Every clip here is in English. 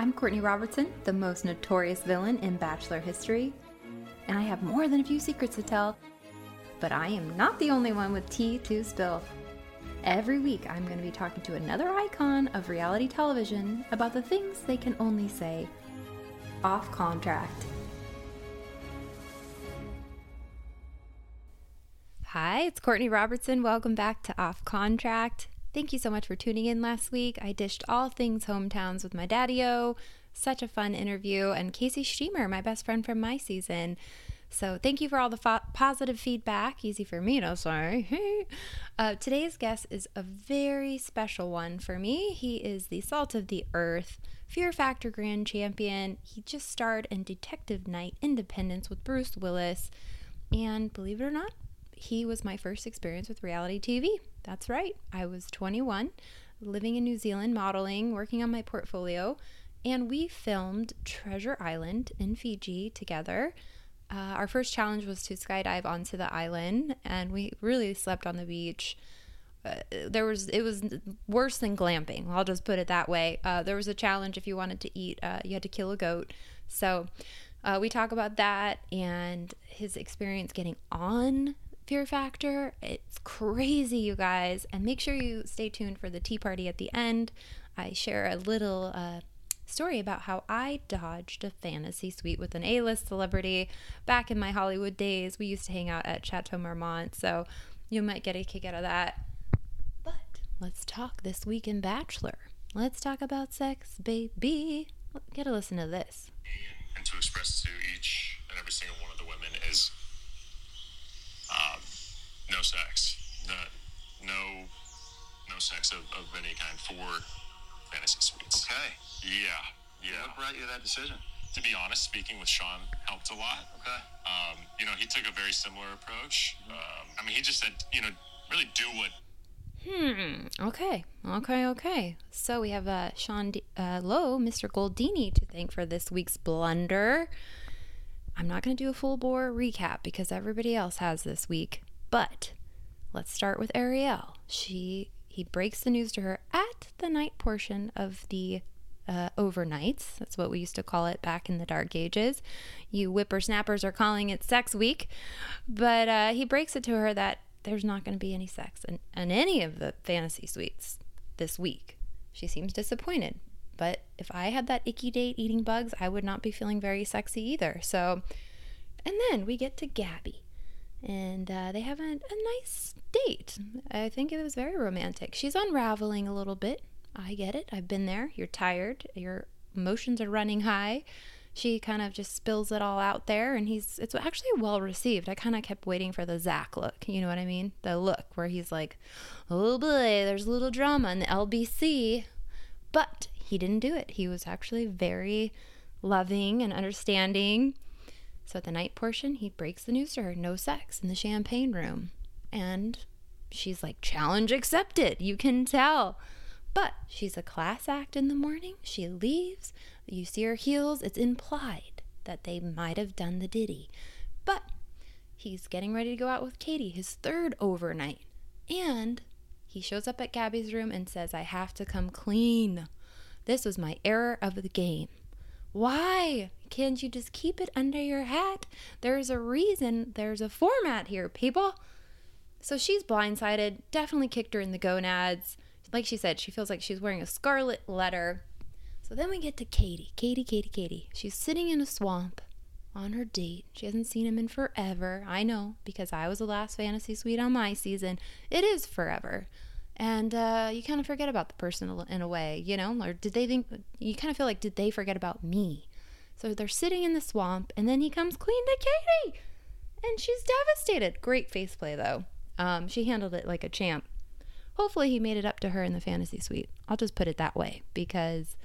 I'm Courtney Robertson, the most notorious villain in Bachelor history, and I have more than a few secrets to tell. But I am not the only one with tea to spill. Every week, I'm going to be talking to another icon of reality television about the things they can only say off contract. Hi, it's Courtney Robertson. Welcome back to Off Contract. Thank you so much for tuning in last week. I dished all things hometowns with my daddy o. Such a fun interview. And Casey Shteamer, my best friend from my season. So thank you for all the fo- positive feedback. Easy for me to say. uh, today's guest is a very special one for me. He is the salt of the earth, Fear Factor Grand Champion. He just starred in Detective Knight Independence with Bruce Willis. And believe it or not, he was my first experience with reality TV. That's right. I was 21, living in New Zealand, modeling, working on my portfolio, and we filmed Treasure Island in Fiji together. Uh, our first challenge was to skydive onto the island, and we really slept on the beach. Uh, there was it was worse than glamping. I'll just put it that way. Uh, there was a challenge if you wanted to eat, uh, you had to kill a goat. So uh, we talk about that and his experience getting on Fear Factor. It's crazy, you guys. And make sure you stay tuned for the tea party at the end. I share a little uh, story about how I dodged a fantasy suite with an A list celebrity. Back in my Hollywood days, we used to hang out at Chateau Marmont, so you might get a kick out of that. But let's talk this week in Bachelor. Let's talk about sex, baby. Get a listen to this. and to express to each and every single one of the women is no sex, no, no, no sex of, of any kind for fantasy suites. Okay. Yeah, yeah. What brought you to that decision? To be honest, speaking with Sean helped a lot. Okay. Um, you know, he took a very similar approach. Um, I mean, he just said, you know, really do what Hmm. Okay. Okay. Okay. So we have uh, Sean D- uh, Lowe, Mr. Goldini, to thank for this week's blunder. I'm not going to do a full bore recap because everybody else has this week. But let's start with Ariel. She he breaks the news to her at the night portion of the uh, overnights. That's what we used to call it back in the dark ages. You whippersnappers are calling it sex week. But uh, he breaks it to her that there's not going to be any sex in, in any of the fantasy suites this week. She seems disappointed. But if I had that icky date eating bugs, I would not be feeling very sexy either. So, and then we get to Gabi. And uh, they have a, a nice date. I think it was very romantic. She's unraveling a little bit. I get it. I've been there. You're tired. Your emotions are running high. She kind of just spills it all out there, and he's it's actually well received. I kind of kept waiting for the Zach look. You know what I mean? The look where he's like, "Oh boy, there's a little drama in the LBC," but he didn't do it. He was actually very loving and understanding. So at the night portion, he breaks the news to her no sex in the champagne room. And she's like, challenge accepted. You can tell. But she's a class act in the morning. She leaves. You see her heels. It's implied that they might have done the ditty. But he's getting ready to go out with Kaity, his third overnight. And he shows up at Gabi's room and says, I have to come clean. This was my error of the game. Why can't you just keep it under your hat? There's a reason, there's a format here, people. So she's blindsided, definitely kicked her in the gonads. Like she said, she feels like she's wearing a scarlet letter. So then we get to Kaity. Kaity, Kaity, Kaity. She's sitting in a swamp on her date. She hasn't seen him in forever. I know, because I was the last fantasy suite on my season. It is forever. And uh, you kind of forget about the person in a way, you know? Or did they think, you kind of feel like, did they forget about me? So they're sitting in the swamp, and then he comes clean to Kaity. And she's devastated. Great face play, though. Um, she handled it like a champ. Hopefully, he made it up to her in the fantasy suite. I'll just put it that way because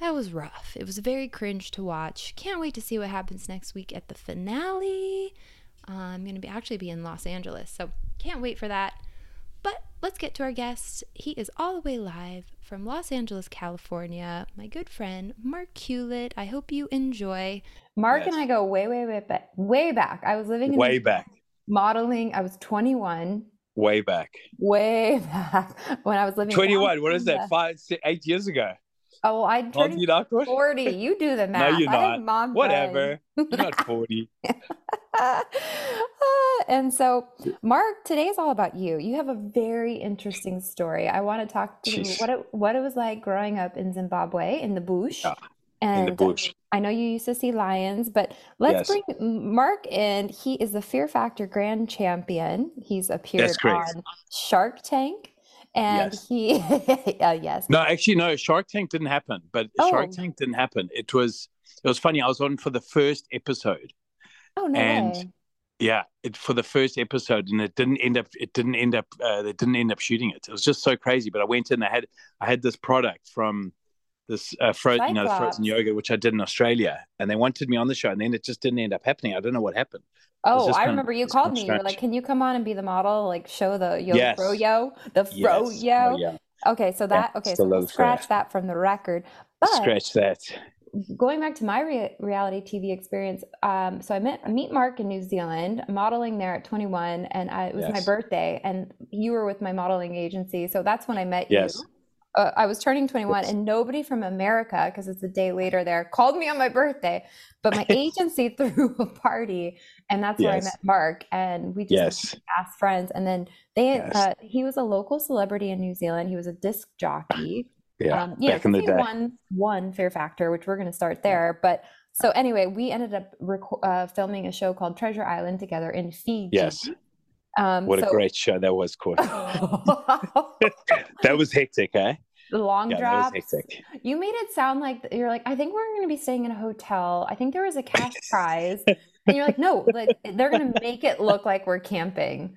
that was rough. It was very cringe to watch. Can't wait to see what happens next week at the finale. Uh, I'm going to be actually be in Los Angeles, so can't wait for that. But let's get to our guest. He is all the way live from Los Angeles, California. My good friend Mark Hewlett. I hope you enjoy. Mark yes. and I go way, way, way back. Way back. I was living in way back modeling. I was 21. Way back. Way back when I was living. 21. What is that? Five, six, eight years ago. Oh, I turned 40. You do the math. no, you're not. Mom Whatever. You're not 40. and so, Mark, today is all about you. You have a very interesting story. I want to talk to you what it, what it was like growing up in Zimbabwe in the bush. Yeah, and in the bush. I know you used to see lions, but let's yes. bring Mark in. He is the Fear Factor Grand Champion. He's appeared on Shark Tank. And yes. he, uh, yes. No, actually, no. Shark Tank didn't happen. But oh. Shark Tank didn't happen. It was, it was funny. I was on for the first episode. Oh no and way. Yeah, it for the first episode, and it didn't end up. It didn't end up. Uh, they didn't end up shooting it. It was just so crazy. But I went in. I had I had this product from this uh, frozen, you know, frozen yogurt, which I did in Australia, and they wanted me on the show, and then it just didn't end up happening. I don't know what happened. Oh, I remember of, you called me. You're like, "Can you come on and be the model? Like, show the yo yes. fro-yo, the fro-yo." Yes. Oh, yeah. Okay, so that yeah, okay, so we'll scratch that from the record. But scratch that. Going back to my re- reality TV experience, um, so I met meet Mark in New Zealand, modeling there at 21, and I, it was yes. my birthday, and you were with my modeling agency, so that's when I met yes. you uh, I was turning 21 and nobody from America, because it's a day later there, called me on my birthday. But my agency threw a party and that's yes. where I met Mark. And we just yes. fast friends. And then they, yes. uh, he was a local celebrity in New Zealand. He was a disc jockey. Yeah. Um, back know, in the day. Won, won Fear Factor, which we're going to start there. But so anyway, we ended up rec- uh, filming a show called Treasure Island together in Fiji. Yes. Um, what so- a great show that was, Courtney. that was hectic, eh? the long yeah, drops. You made it sound like you're like, I think we're going to be staying in a hotel. I think there was a cash prize, and you're like, no, like they're going to make it look like we're camping.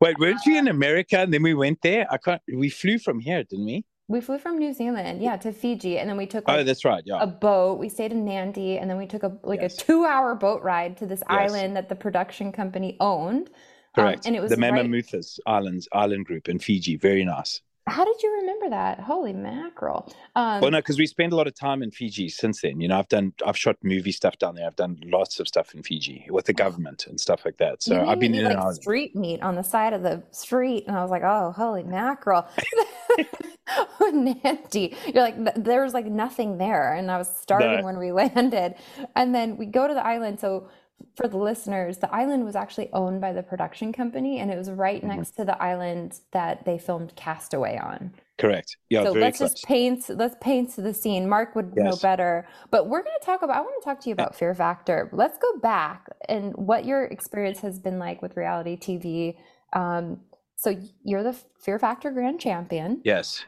Wait, weren't you in America and then we went there? I can't. We flew from here, didn't we? We flew from New Zealand, yeah, to Fiji, and then we took. Oh, like, oh, that's right. Yeah. A boat. We stayed in Nadi, and then we took a like yes. a two-hour boat ride to this yes. island that the production company owned. Correct. Um, and it was the Mamanucas right... Islands Island Group in Fiji. Very nice. How did you remember that? Holy mackerel! Um, well, no, because we spent a lot of time in Fiji since then. You know, I've done, I've shot movie stuff down there. I've done lots of stuff in Fiji with the government and stuff like that. So I've been in like and street meat on the side of the street, and I was like, oh, holy mackerel! Nadi, you're like, there was like nothing there, and I was starving no. when we landed, and then we go to the island. So for the listeners, the island was actually owned by the production company, and it was right mm-hmm. next to the island that they filmed Castaway on. Correct. Yeah. So let's close. just paint. Let's paint the scene. Mark would yes. know better, but we're going to talk about. I want to talk to you about Fear Factor. Let's go back and what your experience has been like with reality TV. Um, so you're the Fear Factor Grand Champion. Yes.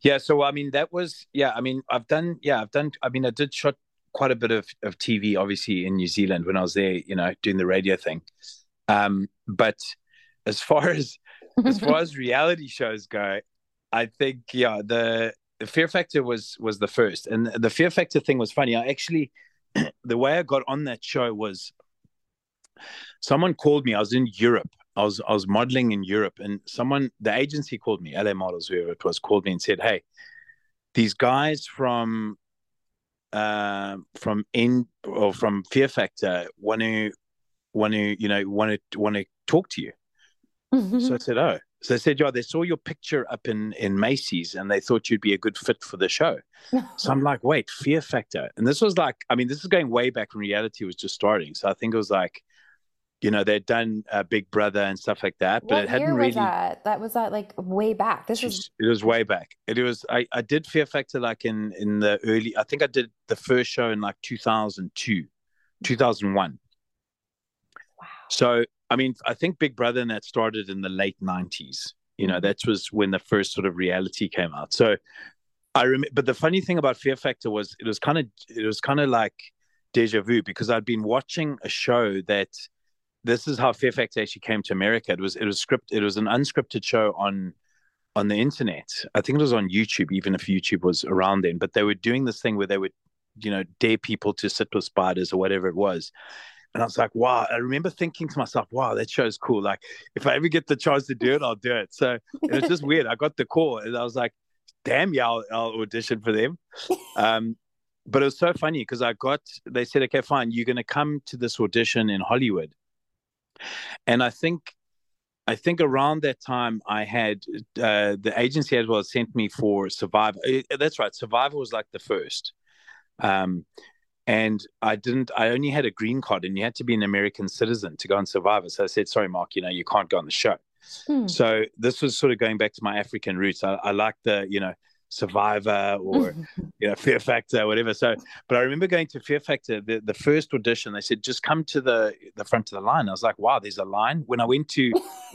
Yeah. So I mean, that was yeah. I mean, I've done yeah. I've done. I mean, I did shot quite a bit of, of TV, obviously, in New Zealand when I was there, you know, doing the radio thing. Um, but as far as as far as reality shows go, I think yeah, the, the Fear Factor was was the first, and the Fear Factor thing was funny. I actually, the way I got on that show was, someone called me. I was in Europe. I was I was modeling in Europe, and someone the agency called me, LA Models, whoever it was, called me and said, "Hey, these guys from uh, from in or from Fear Factor want to want to you know want to want to talk to you." Mm-hmm. So I said, "Oh." So they said, "Yeah, they saw your picture up in in Macy's, and they thought you'd be a good fit for the show." so I'm like, "Wait, Fear Factor," and this was like, I mean, this is going way back when reality was just starting. So I think it was like you know they'd done uh, Big Brother and stuff like that, but what it hadn't really. That? that was that like way back. This was. It was way back. It was. I I did Fear Factor like in in the early. I think I did the first show in like 2002, 2001. Wow. So I mean, I think Big Brother and that started in the late 90s. You know, that was when the first sort of reality came out. So I remember, but the funny thing about Fear Factor was it was kind of it was kind of like deja vu because I'd been watching a show that this is how Fear Factor actually came to America. It was it was script it was an unscripted show on on the internet. I think it was on YouTube, even if YouTube was around then. But they were doing this thing where they would, you know, dare people to sit with spiders or whatever it was. And I was like, wow. I remember thinking to myself, wow, that show's cool. Like, if I ever get the chance to do it, I'll do it. So it was just weird. I got the call and I was like, damn, yeah, I'll, I'll audition for them. Um, but it was so funny because I got, they said, okay, fine, you're going to come to this audition in Hollywood and I think I think around that time I had uh, the agency as well sent me for Survivor. Uh, that's right, Survivor was like the first, um, and I didn't. I only had a green card, and you had to be an American citizen to go on Survivor. So I said, "Sorry, Mark, you know you can't go on the show." Hmm. So this was sort of going back to my African roots. I, I like the you know Survivor or you know Fear Factor, whatever. So, but I remember going to Fear Factor the, the first audition. They said just come to the the front of the line. I was like, wow, there's a line. When I went to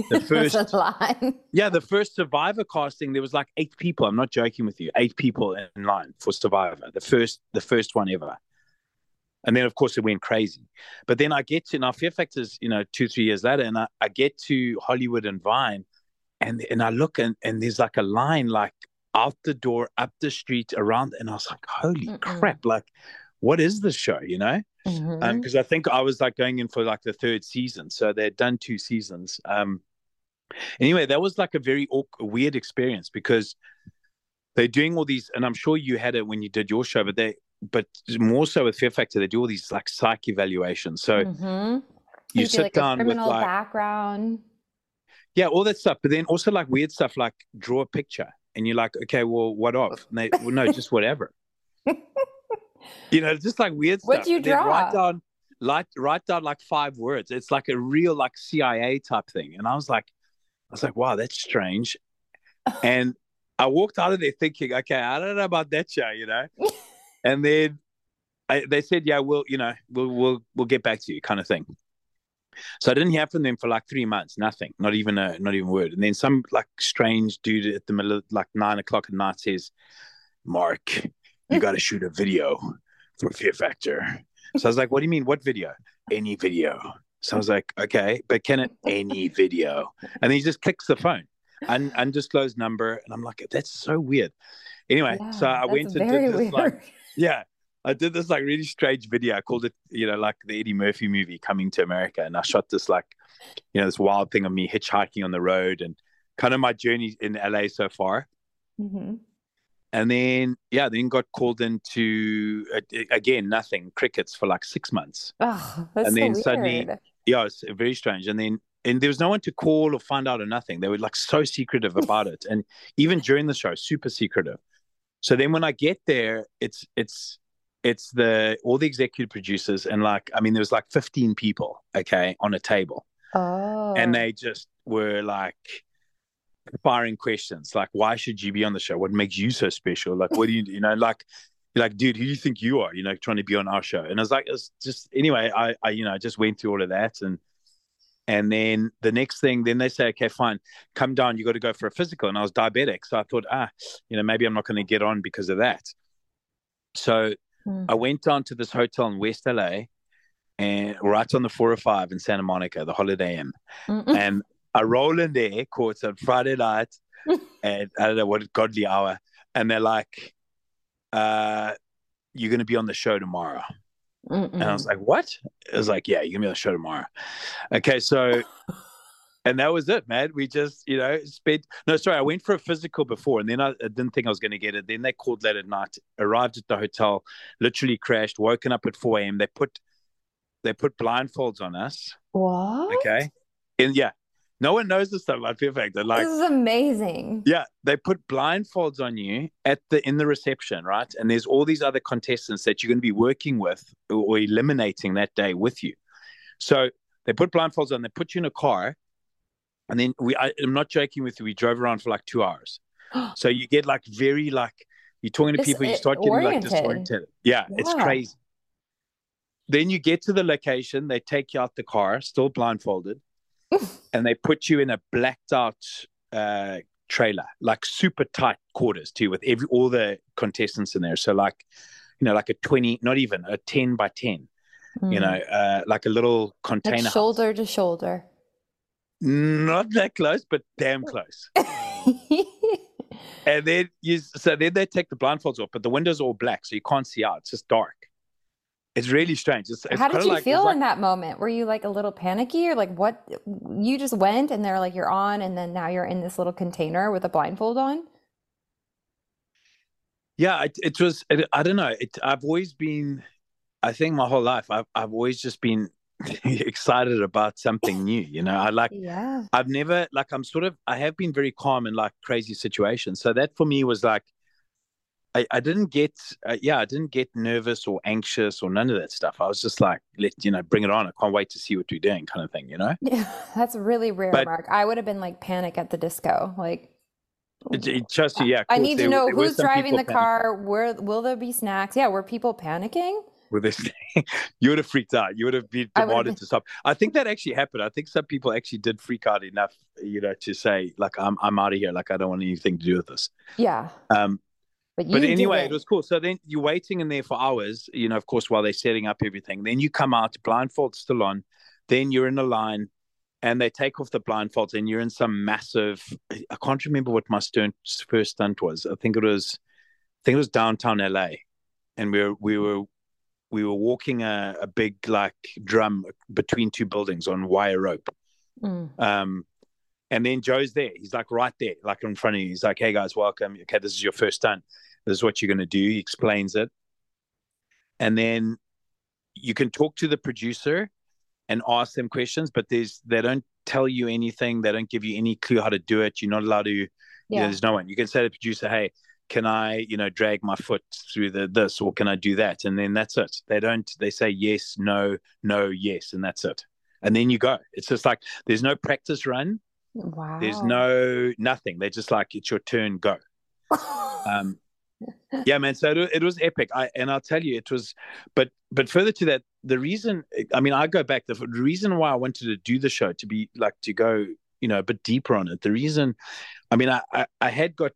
the first line, yeah, the first Survivor casting, there was like eight people. I'm not joking with you, eight people in line for Survivor. The first the first one ever. And then, of course, it went crazy. But then I get to now Fear Factor's, you know, two, three years later, and I, I get to Hollywood and Vine, and and I look and, and there's like a line like out the door, up the street, around, and I was like, "Holy Mm-mm. crap!" Like, what is this show? You know? Because mm-hmm. um, I think I was like going in for like the third season, so they'd done two seasons. Um, anyway, that was like a very awkward, weird experience because they're doing all these, and I'm sure you had it when you did your show, but they, but more so with Fear Factor, they do all these like psych evaluations. So mm-hmm. you, you sit like down with like background. Yeah, all that stuff, but then also like weird stuff like draw a picture and you're like, okay, well, what of? And they, well, no, just whatever. you know, just like weird stuff. What do you draw? Write down, like, write down like five words. It's like a real like CIA type thing. And I was like, I was like, wow, that's strange. and I walked out of there thinking, okay, I don't know about that show, you know. and then I, they said, yeah, we'll, you know, we'll, we'll, we'll get back to you, kind of thing. So I didn't hear from them for like three months, nothing, not even a not even a word. And then some like strange dude at the middle of like nine o'clock at night says, Mark, you gotta shoot a video for Fear Factor. So I was like, What do you mean? What video? Any video. So I was like, okay, but can it any video? And then he just clicks the phone, un- undisclosed number, and I'm like, that's so weird. Anyway, yeah, so I went to did this weird. like, yeah, I did this like really strange video. I called it, you know, like the Eddie Murphy movie coming to America. And I shot this like, you know, this wild thing of me hitchhiking on the road and kind of my journey in LA so far. Mm-hmm. And then, yeah, then got called into uh, again nothing crickets for like six months. Oh, that's and then so suddenly, yeah, it's very strange. And then, and there was no one to call or find out or nothing. They were like so secretive about it, and even during the show, super secretive. So then when I get there, it's it's it's the all the executive producers and like I mean there was like 15 people, okay, on a table. Oh. And they just were like firing questions like why should you be on the show? What makes you so special? Like what do you you know like like, dude, who do you think you are? You know, trying to be on our show. And I was like, it's just anyway, I, I you know, I just went through all of that and and then the next thing, then they say, okay, fine, come down. You got to go for a physical. And I was diabetic. So I thought, ah, you know, maybe I'm not going to get on because of that. So Mm. I went down to this hotel in West LA and right on the 405 in Santa Monica, the Holiday Inn. Mm-mm. And I roll in there, courts on Friday night, and I don't know what godly hour. And they're like, uh, you're going to be on the show tomorrow. Mm-mm. And I was like, what? It was like, yeah, you're gonna be on the show tomorrow. Okay, so and that was it, man. We just, you know, spent no, sorry, I went for a physical before and then I, I didn't think I was gonna get it. Then they called late at night, arrived at the hotel, literally crashed, woken up at 4 a.m. They put they put blindfolds on us. What? Okay. And yeah, no one knows this stuff about Fear Factor. Like this is amazing. yeah, they put blindfolds on you at the in the reception, right? And there's all these other contestants that you're going to be working with or eliminating that day with you. So they put blindfolds on. They put you in a car, and then we. I, I'm not joking with you. We drove around for like two hours. so you get like very like you're talking to Dis- people. You eh, start getting like disoriented. Yeah, it's crazy. Then you get to the location. They take you out the car, still blindfolded, and they put you in a blacked out uh, trailer, like super tight quarters too, with every all the contestants in there. So like, you know, like a twenty, not even a ten by ten. You know, uh, like a little container. Mm. like house. shoulder to shoulder. Not that close, but damn close. and then you, so then they take the blindfolds off, but the windows are all black, so you can't see out. It's just dark. It's really strange. It's, it's How did you like- feel like- in that moment? Were you like a little panicky or like what? You just went and they're like, you're on, and then now you're in this little container with a blindfold on? Yeah, it, it was. It, I don't know. It, I've always been. I think my whole life, I've I've always just been excited about something new. You know, I like. Yeah. I've never like. I'm sort of. I have been very calm in like crazy situations. So that for me was like. I, I didn't get. Uh, yeah, I didn't get nervous or anxious or none of that stuff. I was just like, let you know, bring it on. I can't wait to see what you're doing, kind of thing. You know. Yeah, that's really rare, But- Mark. I would have been like panic at the disco. Like, It, it just yeah. I need to there- know there who's driving the car. Where will there be snacks? Yeah, were people panicking? With this thing, you would have freaked out. You would have been demanded to stop. I think that actually happened. I think some people actually did freak out enough, you know, to say like, "I'm I'm out of here. Like, I don't want anything to do with this." Yeah, Um, but but anyway, it was cool. So then you're waiting in there for hours, you know, of course, while they're setting up everything. Then you come out, blindfold still on. Then you're in a line, and they take off the blindfolds, and you're in some massive. I can't remember what my stunt, first stunt was. I think it was, I think it was downtown LA, and we were we were we were walking a, a big like drum between two buildings on wire rope. Mm. Um, and then Joe's there. He's like right there, like in front of you. He's like, "Hey guys, welcome. Okay, this is your first stunt. This is what you're going to do." He explains it, and then you can talk to the producer and ask them questions, but there's they don't tell you anything. They don't give you any clue how to do it. You're not allowed to. You know, Yeah. there's no one. You can say to the producer, "Hey, can I, you know, drag my foot through the this, or can I do that?" And then that's it. They don't. They say yes, no, no, yes, and that's it. And then you go. It's just like there's no practice run. Wow. There's no nothing. They're just like it's your turn, go. Um, yeah, man. So it, it was epic. I and I'll tell you, it was. But but further to that, the reason. I mean, I go back. The, reason why I wanted to do the show to be like to go, you know, a bit deeper on it. The reason, I mean, I I, I had got.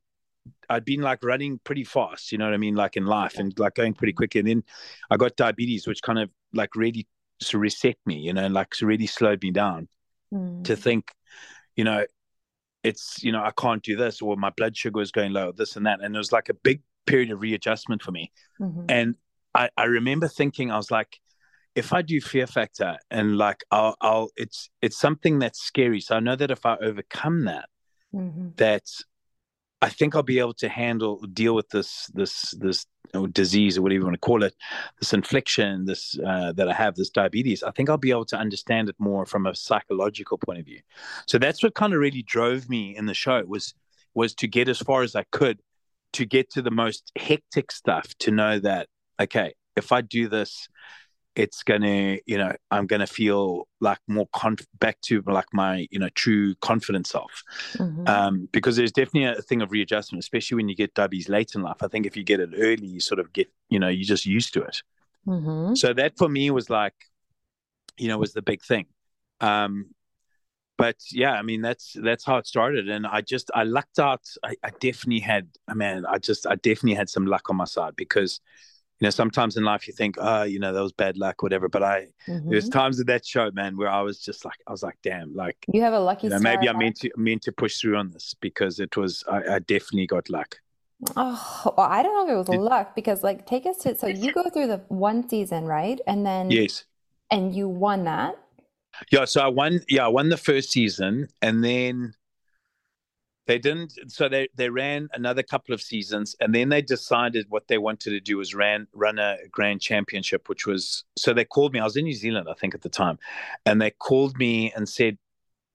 I'd been like running pretty fast, you know what I mean, like in life, and like going pretty quickly. And then I got diabetes, which kind of like really reset me, you know, and like really slowed me down Mm. to think, you know, it's you know I can't do this or my blood sugar is going low, this and that, and it was like a big period of readjustment for me. Mhm. And I, I remember thinking, I was like, if I do Fear Factor and like I'll, I'll it's it's something that's scary. So I know that if I overcome that, Mhm. that I think I'll be able to handle deal with this this this disease or whatever you want to call it, this infliction, this uh, that I have, this diabetes. I think I'll be able to understand it more from a psychological point of view. So that's what kind of really drove me in the show was was to get as far as I could to get to the most hectic stuff to know that okay, if I do this, it's gonna you know I'm gonna feel like more conf- back to like my you know true confident self Mhm. um, because there's definitely a thing of readjustment, especially when you get diabetes late in life. I think if you get it early, you sort of get, you know, you're just used to it. Mhm. So that for me was like, you know, was the big thing. Um, but yeah, I mean, that's that's how it started, and I just I lucked out. I, I definitely had, I mean, I just I definitely had some luck on my side because, you know, sometimes in life you think, oh, you know, that was bad luck, whatever. But I there's Mhm. times in that show, man, where I was just like, I was like, damn, like You have a lucky you know, maybe I'm meant to meant to push through on this because it was I, I definitely got luck. Oh, well, I don't know if it was Did- luck because like take us to so you go through the one season, right? And then yes. and you won that. Yeah, so I won. Yeah, I won the first season, and then they didn't. So they they ran another couple of seasons, and then they decided what they wanted to do was ran run a grand championship, which was. So they called me. I was in New Zealand, I think, at the time, and they called me and said,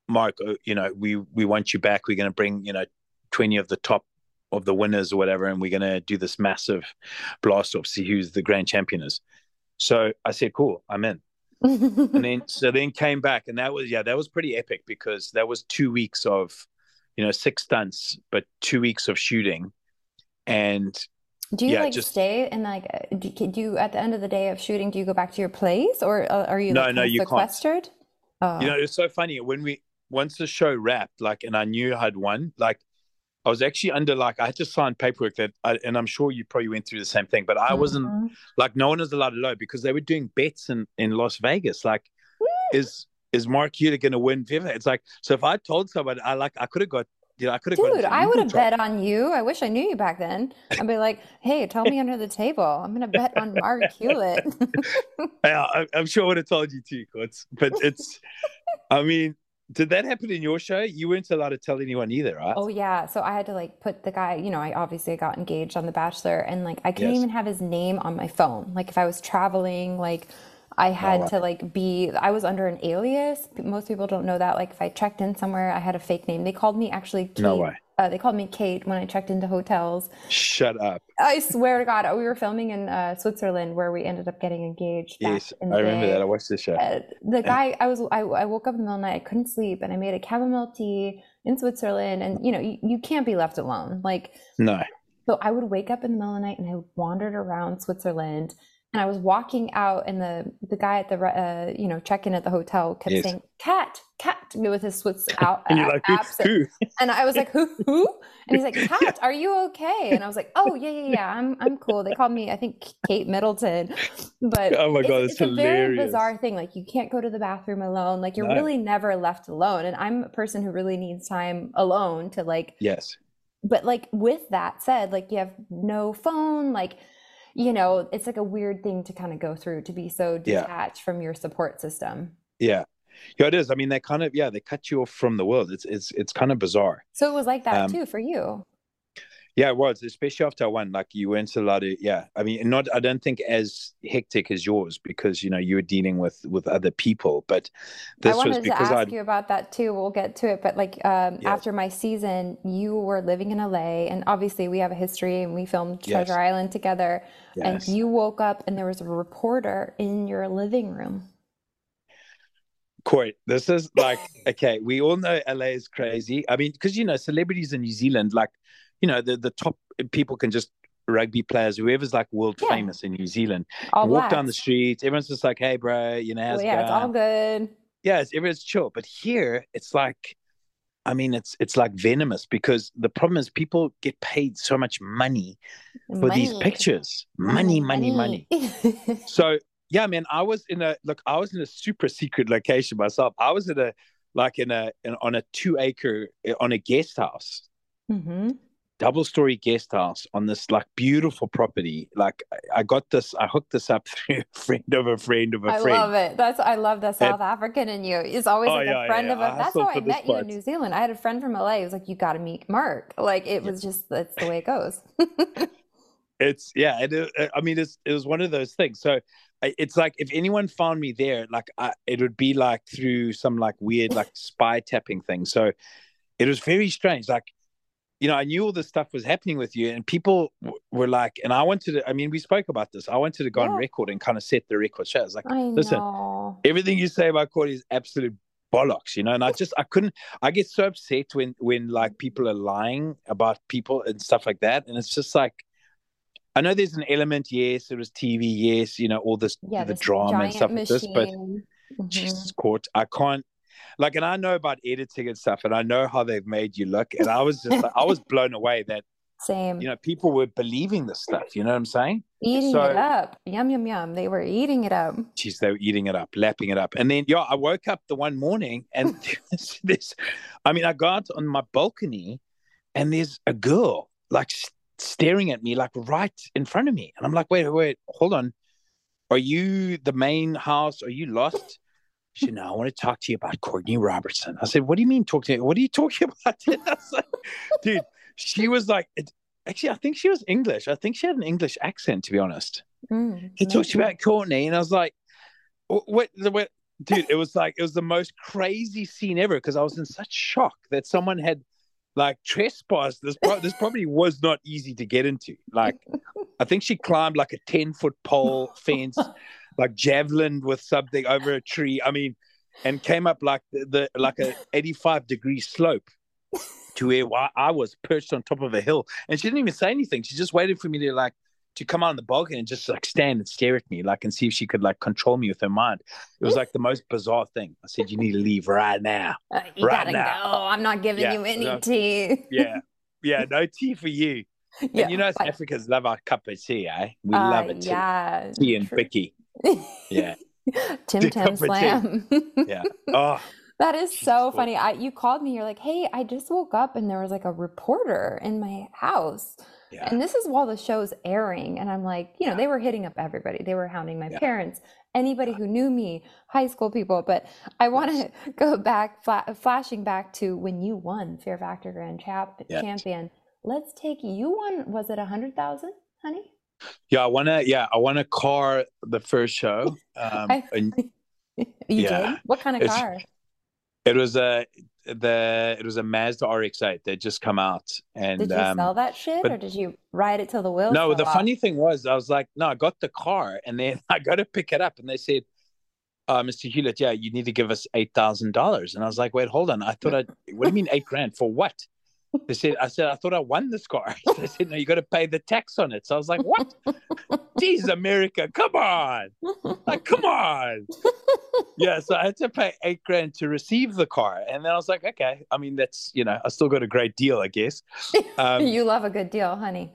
"Mark, uh, you know, we we want you back. We're going to bring you know twenty of the top." Of the winners or whatever, and we're gonna do this massive blast off, see who's the grand champion is. So I said, "Cool, I'm in." and then so then came back and that was yeah that was pretty epic because that was two weeks of you know six stunts but two weeks of shooting and Do you Yeah, like just- stay and like do you, do you at the end of the day of shooting do you go back to your place or uh, are you No, like no, you can't. sequestered? Oh. you know it's so funny when we once the show wrapped like and i knew i'd won like i was actually under like i had to sign paperwork that I, and i'm sure you probably went through the same thing but i wasn't Mhm. like no one was allowed to know because they were doing bets in in las vegas like is is mark Hewlett going to win FIFA? it's like so if i told someone i like i could have got you know i could have Dude, I would have bet on you. I wish I knew you back then. I'd be like, hey, tell me under the table. I'm gonna bet on Mark Hewlett. Yeah, I, I'm sure I would have told you too. But it's, I mean, did that happen in your show? You weren't allowed to tell anyone either, right? Oh yeah, so I had to like put the guy, you know, I obviously got engaged on The Bachelor and like I couldn't Yes. even have his name on my phone. Like if I was traveling, like I had wow. to like be I was under an alias. Most people don't know that. Like if I checked in somewhere, I had a fake name. They called me actually Kate. No way. Uh, they called me Kate when I checked into hotels. Shut up. I swear to God, we were filming in uh, Switzerland where we ended up getting engaged Yes, I remember day. that. I watched the show. Uh, the guy I was I, I woke up in the middle of the night I couldn't sleep and I made a chamomile tea in Switzerland and you know you, you can't be left alone like No. so I would wake up in the middle of the night and I wandered around Switzerland and I was walking out and the the guy at the uh, you know check-in at the hotel kept Yes. saying cat cat with his Swiss out And you're like, who? who? And I was like, who, who? And he's like, Kat, are you okay? And I was like, oh yeah, yeah, yeah, I'm, I'm cool. They called me, I think, Kate Middleton. But Oh my God, it's, that's it's a very bizarre thing. Like you can't go to the bathroom alone. Like you're No. really never left alone. And I'm a person who really needs time alone to like. Yes. But like with that said, like you have no phone. Like you know, it's like a weird thing to kind of go through to be so Yeah. detached from your support system. Yeah. Yeah, it is. I mean, they kind of, yeah, they cut you off from the world. It's, it's, it's kind of bizarre. So it was like that Um, too for you. Yeah, it was, especially after I won. Like you weren't allowed to. Yeah, I mean, not. I don't think as hectic as yours because you know you were dealing with with other people. But this I was wanted to ask I. you about that too. We'll get to it. But like um, Yes. after my season, you were living in LA, and obviously we have a history, and we filmed Yes. Treasure Island together. Yes. And you woke up, and there was a reporter in your living room. Court, this is like okay. We all know LA is crazy. I mean, because you know celebrities in New Zealand, like you know the the top people can just rugby players, whoever's like world Yeah. famous in New Zealand, All walk down the street. Everyone's just like, "Hey, bro, you know, how's Well, yeah, it's all going?" good. yeah, it's, everyone's chill. But here, it's like, I mean, it's it's like venomous because the problem is people get paid so much money for these pictures, money, money, money. So yeah, man, I was in a look. I was in a super secret location myself. I was in a like in a in, on a two acre on a guest house, hmm double story guest house on this like beautiful property. Like I- got this, I hooked this up through a friend of a friend of a I friend. I love it. That's I love the South African in you. It's always Oh, like yeah, a friend yeah, of yeah. a. I That's how I met you in. New Zealand. I had a friend from LA. He was like, "You got to meet Mark." Like it was just that's the way it goes. it's yeah it, i mean it's it was one of those things so it's like if anyone found me there like I, it would be like through some like weird like spy tapping thing so it was very strange like you know i knew all this stuff was happening with you and people w- were like and i wanted to i mean we spoke about this i wanted to go on record and kind of set the record straight. I was like I listen know. everything you say about Cordy is absolute bollocks, you know. And I just I couldn't. I get so upset when when like people are lying about people and stuff like that, and it's just like. I know there's an element, yes, it was TV, yes, you know, all this Yeah, the this drama and stuff like this, but machine. Mhm. Jesus court, I can't like and I know about editing and stuff and I know how they've made you look. And I was just like I was blown away that, Same. you know, people were believing this stuff, you know what I'm saying? Eating so- it up. Yum, yum, yum. They were eating it up. Jeez, they were eating it up, lapping it up. And then, yeah, I woke up the one morning and there's this, I mean, I got on my balcony and there's a girl like staring at me like right in front of me. And I'm like, wait, wait, hold on. Are you the main house? Are you lost? She said, No, I want to talk to you about Courtney Robertson. I said, What do you mean talk to you? What are you talking about? Like, Dude, she was like, it, actually, I think she was English. I think she had an English accent, to be honest. Mm, He talked about Courtney, and I was like, what, what, what? Dude, it was like, it was the most crazy scene ever because I was in such shock that someone had like trespassed. This, pro- this probably was not easy to get into. Like, I think she climbed like a 10 foot pole fence, like javelin with something over a tree. I mean, and came up like the, the like a 85 degree slope to where I- was perched on top of a hill. And she didn't even say anything. She just waited for me to like to come out on the balcony and just like stand and stare at me, like and see if she could like control me with her mind. It was like the most bizarre thing. I said, "You need to leave right now." Uh, you Right gotta now. go. I'm not giving Yeah, you any no. tea. Yeah, yeah, no tea for you. Yeah, and you know, South Africans love our cup of tea, eh? We uh, love it. Tea, Yeah. tea and. Vicky. Yeah, Tim Tam cup of tea. Slam. yeah. Oh, That is so funny. I you called me, you're like, hey, I just woke up and there was like a reporter in my house. yeah. And this is while the show's airing. And I'm like, you know, they were hitting up everybody. They were hounding my Yeah. parents, anybody who knew me, high school people. But I want to go back, fla- flashing back to when you won Fear Factor Grand Chap-. Champion. Let's take you won, was it a 100,000, honey? Yeah, I wanna. Yeah, I want a car. The first show. Um, I- You Yeah. did? What kind of It's- car? it was a the it was a Mazda RX-8 that just come out, and Did you um, sell that shit but- or did you ride it till the wheels? No, the off? funny thing was, I was like, no, I got the car, and then I got to pick it up, and they said, uh, "Mr. Hewlett, yeah, you need to give us eight thousand dollars." And I was like, "Wait, hold on, I thought I. What do you mean eight grand for what?" They said, "I said I thought I won this car." They said, "No, you got to pay the tax on it." So I was like, "What? Jeez, America, come on, like, come on." Yeah, so I had to pay eight grand to receive the car, and then I was like, "Okay, I mean, that's you know, I still got a great deal, I guess." Um, you love a good deal, honey.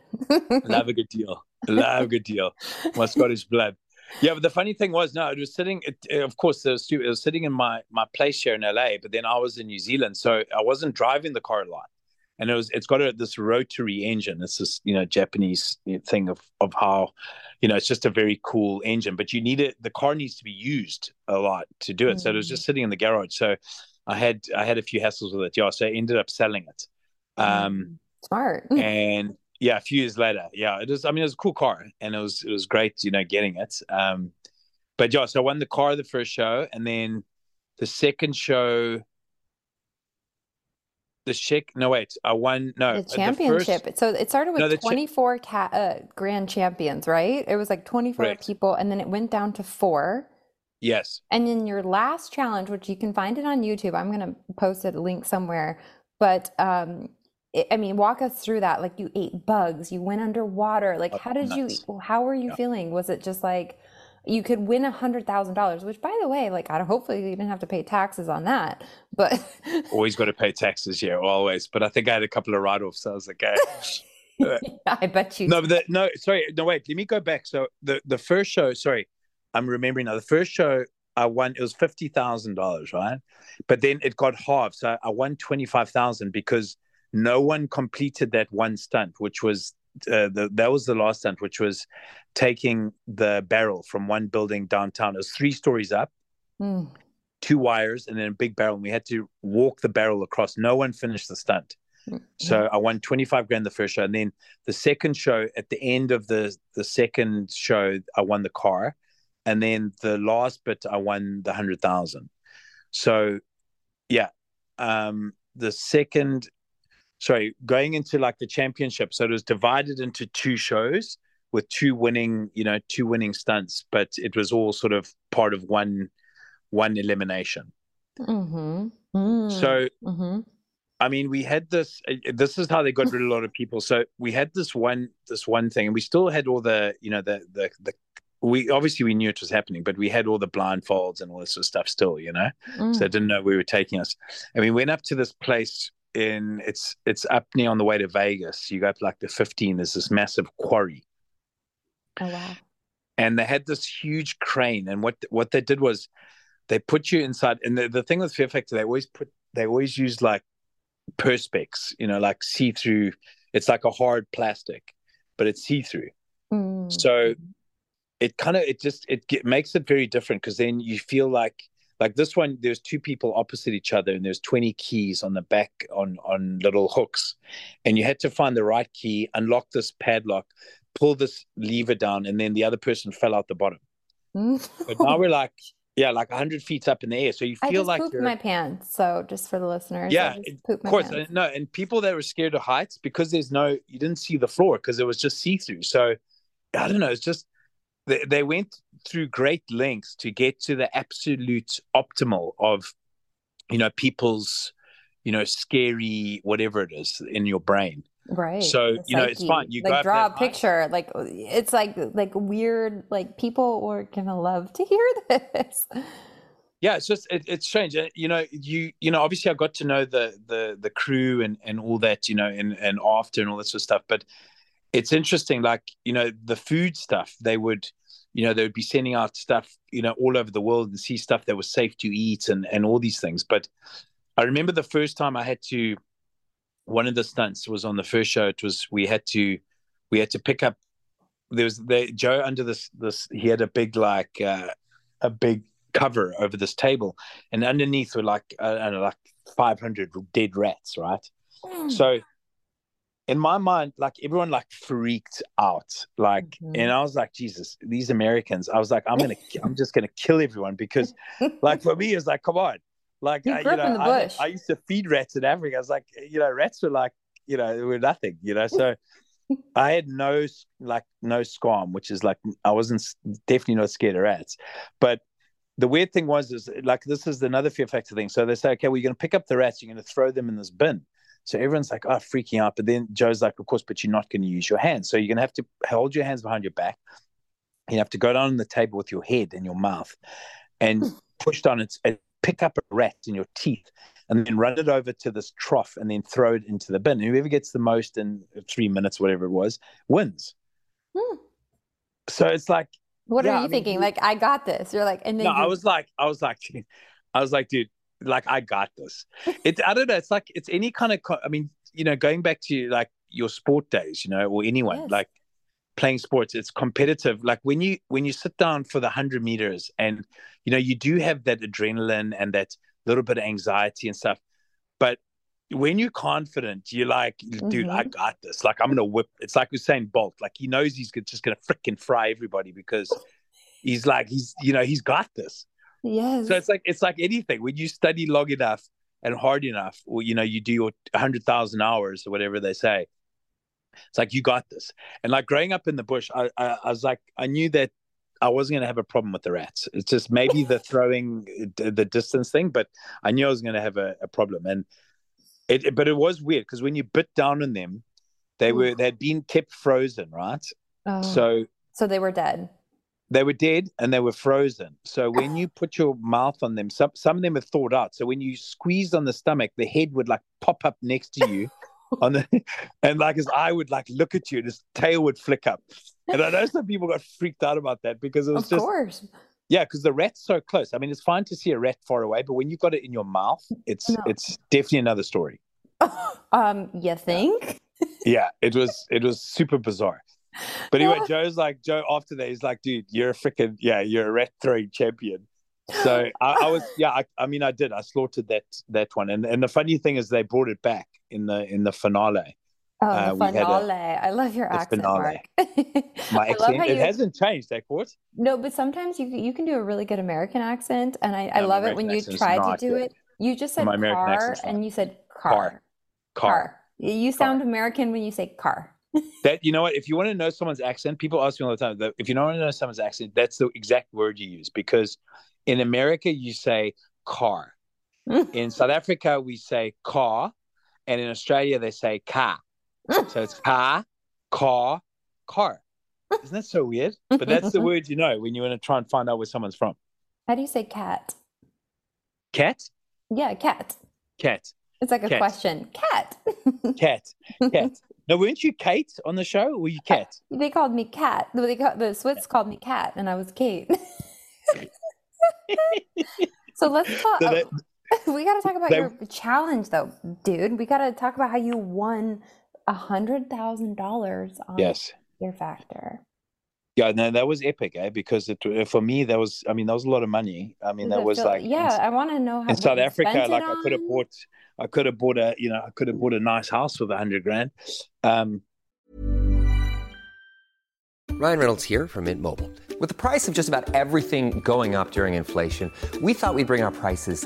Love a good deal. Love a good deal. My Scottish blood. Yeah, but the funny thing was, no, it was sitting. It, of course, it was, it was sitting in my my place here in LA, but then I was in New Zealand, so I wasn't driving the car a lot. And it was it's got a, this rotary engine. It's this you know Japanese thing of of how you know it's just a very cool engine, but you need it. The car needs to be used a lot to do it. So it was Mm. just sitting in the garage. So I had I had a few hassles with it. Yeah, so I ended up selling it. Um, Smart. and yeah, a few years later, yeah, it was. I mean, it was a cool car, and it was it was great, you know, getting it. Um, but yeah, so I won the car the first show, and then the second show, the chick. No, wait, I won. No, the first- championship. so it started with No, the cha- 24 ca- uh, grand champions, right? It was like 24 Correct. people, and then it went down to four. yes, And then your last challenge, which you can find it on YouTube, I'm gonna post a link somewhere. But um, it, I mean, walk us through that. Like you ate bugs, you went underwater. Like, Oh, how did nuts. you? How were you Yeah. feeling? Was it just like you could win a hundred thousand dollars? Which, by the way, like I don't. Hopefully, you didn't have to pay taxes on that. But always got to pay taxes, yeah, always. But I think I had a couple of write-offs. So I was like, okay. Ah, uh, I bet you. no, but the, no, sorry, no, wait. Let me go back. So the the first show, sorry, I'm remembering now. The first show I won it was fifty thousand dollars, right? But then it got halved, so I won twenty five thousand because no one completed that one stunt, which was uh, the that was the last stunt, which was taking the barrel from one building downtown. It was three stories up, Mm. two wires, and then a big barrel. And we had to walk the barrel across. No one finished the stunt. So I won 25 grand the first show. And then the second show, at the end of the, the second show, I won the car. And then the last bit, I won the 100,000. So, yeah. Um, the second, sorry, going into like the championship. So it was divided into two shows with two winning, you know, two winning stunts, but it was all sort of part of one, one elimination. Mm-hmm. Mm. So Mm-hmm. I mean, we had this. uh, This is how they got rid of a lot of people. So we had this one, this one thing, and we still had all the, you know, the the the. We obviously we knew it was happening, but we had all the blindfolds and all this sort of stuff still, you know. Mm. So I didn't know we were taking us. And we went up to this place in it's it's up near on the way to Vegas. You go up like the 15. There's this massive quarry, Oh wow. and they had this huge crane. And what what they did was they put you inside. And the, the thing with Fear Factor, they always put they always use like perspex, you know, like see through. it's like a hard plastic, but it's see through. Mm. So it kind of it just it get, makes it very different because then you feel like like this one there's two people opposite each other and there's 20 keys on the back on on little hooks and you had to find the right key unlock this padlock pull this lever down and then the other person fell out the bottom but now we're like yeah like 100 feet up in the air so you I feel just like pooped you're my pants. So just for the listeners, yeah of course pants. and no and people that were scared of heights because there's no you didn't see the floor because it was just see-through so i don't know it's just they, they went through great lengths to get to the absolute optimal of you know people's you know scary whatever it is in your brain Right. So, the you know, it's fine. You like draw a picture. Like it's like like weird. Like people are gonna love to hear this. yeah it's just it, it's strange Uh, you know you you know obviously i got to know the the the crew and and all that you know and and after and all that sort of stuff but it's interesting like you know the food stuff they would you know they would be sending out stuff you know all over the world and see stuff that was safe to eat and and all these things. But i remember the first time i had to one of the stunts was on the first show. It was we had to we had to pick up there was the joe under this this he had a big like uh, a big cover over this table and underneath were like uh, I don't know, like 500 dead rats right? Hmm. so in my mind like everyone like freaked out. Like Mhm. and i was like jesus these americans i was like i'm gonna i'm just gonna kill everyone because like for me it's like come on. Like You I, up know I. I used to feed rats in africa. I was like you know rats were like you know they were nothing you know. So i had no like no squam which is like i wasn't definitely not scared of rats. But the weird thing was is like this is another fear factor thing. So they say okay well, you're going to pick up the rats you're to throw them in this bin so everyone's like, oh, freaking out. But then Joe's like, of course, but you're not going to use your hands. So you're going to have to hold your hands behind your back. You have to go down on the table with your head and your mouth and push down and, and pick up a rat in your teeth and then run it over to this trough and then throw it into the bin. Whoever gets the most in three minutes, whatever it was, wins. Hmm. So it's like, What Yeah, are I you mean, thinking? Like I got this. You're like, and then no, you, I was like, I was like, I was like, dude, like I got this. It's I don't know. It's like it's any kind of. co- I mean, you know, going back to like your sport days, you know, or anyone Yes. like playing sports, it's competitive. Like when you when you sit down for the hundred meters, and you know, you do have that adrenaline and that little bit of anxiety and stuff, but when you're confident, you're like, dude, I mm-hmm. got this. Like I'm gonna whip. It's like Usain Bolt. Like he knows he's just gonna freaking fry everybody because oh. he's like he's you know he's got this. Yes. So it's like it's like anything. When you study long enough and hard enough, or you know, you do your hundred thousand hours or whatever they say. It's like you got this. And like growing up in the bush, I, I, I was like, I knew that I wasn't going to have a problem with the rats. It's just maybe the throwing the the distance thing, but I knew I was going to have a, a problem. And it, it- but it was weird because when you bit down on them, they were they had been kept frozen, right? Oh. So so they were dead. They were dead and they were frozen. So when you put your mouth on them, some some of them are thawed out. So when you squeezed on the stomach, the head would like pop up next to you on the and like his eye would like look at you and his tail would flick up. And I know some people got freaked out about that because it was Of just course. yeah, because the rat's so close. I mean, it's fine to see a rat far away, but when you've got it in your mouth, it's No. it's definitely another story. um, you think? Yeah, it was it was super bizarre. But anyway, Joe's like Joe after that, he's like, dude, you're a freaking yeah, you're a rat throwing champion. So I, I was yeah, I, I mean I did. I slaughtered that that one. And and the funny thing is they brought it back in the in the finale. Oh, Uh, the had a- finale. I love your accent, finale. Mark. My accent it you- hasn't changed, that court. No, but sometimes you you can do a really good American accent, and I, I No, love it when you try to do good. it. You just said car, and you said car. Car. Car. You sound American when you say car. That you know what? If you want to know someone's accent, people ask me all the time. That if you don't want to know someone's accent, that's the exact word you use because in America you say car. in South Africa we say car, and in Australia they say car. so it's car, car, car. Isn't that so weird? But that's the word you know when you want to try and find out where someone's from. How do you say cat? Cat, Yeah, cat. cat, It's like a Cat. question. Cat. cat, cat. No, weren't you Kate on the show? Or were you cat? Uh, they called me cat. They the Swiss called me cat, and I was Kate. so let's talk. So that- we got to talk about they- your challenge, though, dude. We got to talk about how you won a hundred thousand dollars on Yes. Fear Factor. Yeah, no, that was epic, eh? Because it for me that was I mean that was a lot of money. I mean that was feel- like in- yeah. I want to know how in South Africa, spent it like I could have bought I could have bought a you know I could have bought a nice house with a hundred grand. Um, Ryan Reynolds here from Mint Mobile. With the price of just about everything going up during inflation, we thought we'd bring our prices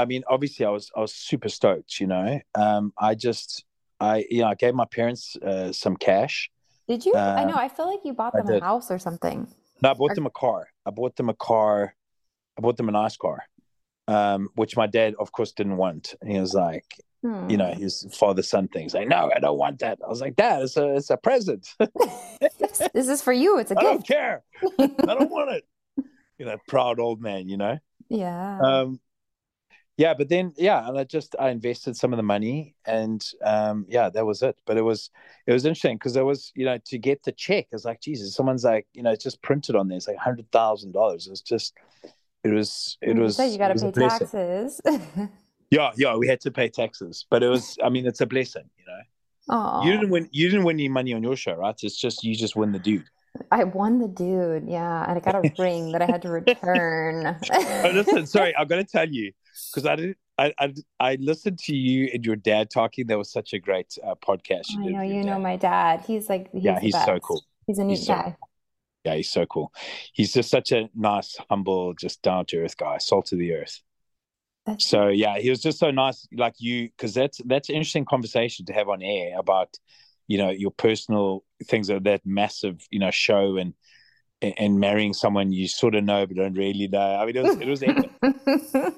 I mean obviously I was I was super stoked. You know, um, I just I you know I gave my parents uh, some cash. Did you? I know. Um, I feel like you bought them a house or something. No, I bought Or- them a car. I bought them a car. I bought them a nice car, um, which my dad, of course, didn't want. He was like, Hmm. you know, his father son things. Like, no, I don't want that. I was like, Dad, it's a it's a present. this, is for you. It's a I don't gift. care. I don't want it. You know, proud old man. You know. Yeah. Um, yeah, but then yeah, and I just I invested some of the money, and um, yeah, that was it. But it was it was interesting because there was you know to get the check, it's like Jesus, someone's like you know it's just printed on there. It's like hundred thousand dollars. It was just it was it was. said you got to pay taxes. Yeah, yeah, we had to pay taxes, but it was I mean it's a blessing. You know, Oh, you didn't win you didn't win any money on your show, right? It's just you just win the dude. I won the dude. Yeah, and I got a ring that I had to return. Oh, listen, sorry, I've got to tell you because I didn't. I, I I listened to you and your dad talking. That was such a great uh, podcast. I know you know my dad. He's like he's yeah, he's so cool. He's a neat He's so- guy. Yeah, he's so cool. He's just such a nice, humble, just down to earth guy, salt of the earth. That's So yeah, he was just so nice, like you, because that's that's an interesting conversation to have on air about, you know, your personal things of that massive, you know, show and and, marrying someone you sort of know but don't really know. I mean, it was it was epic.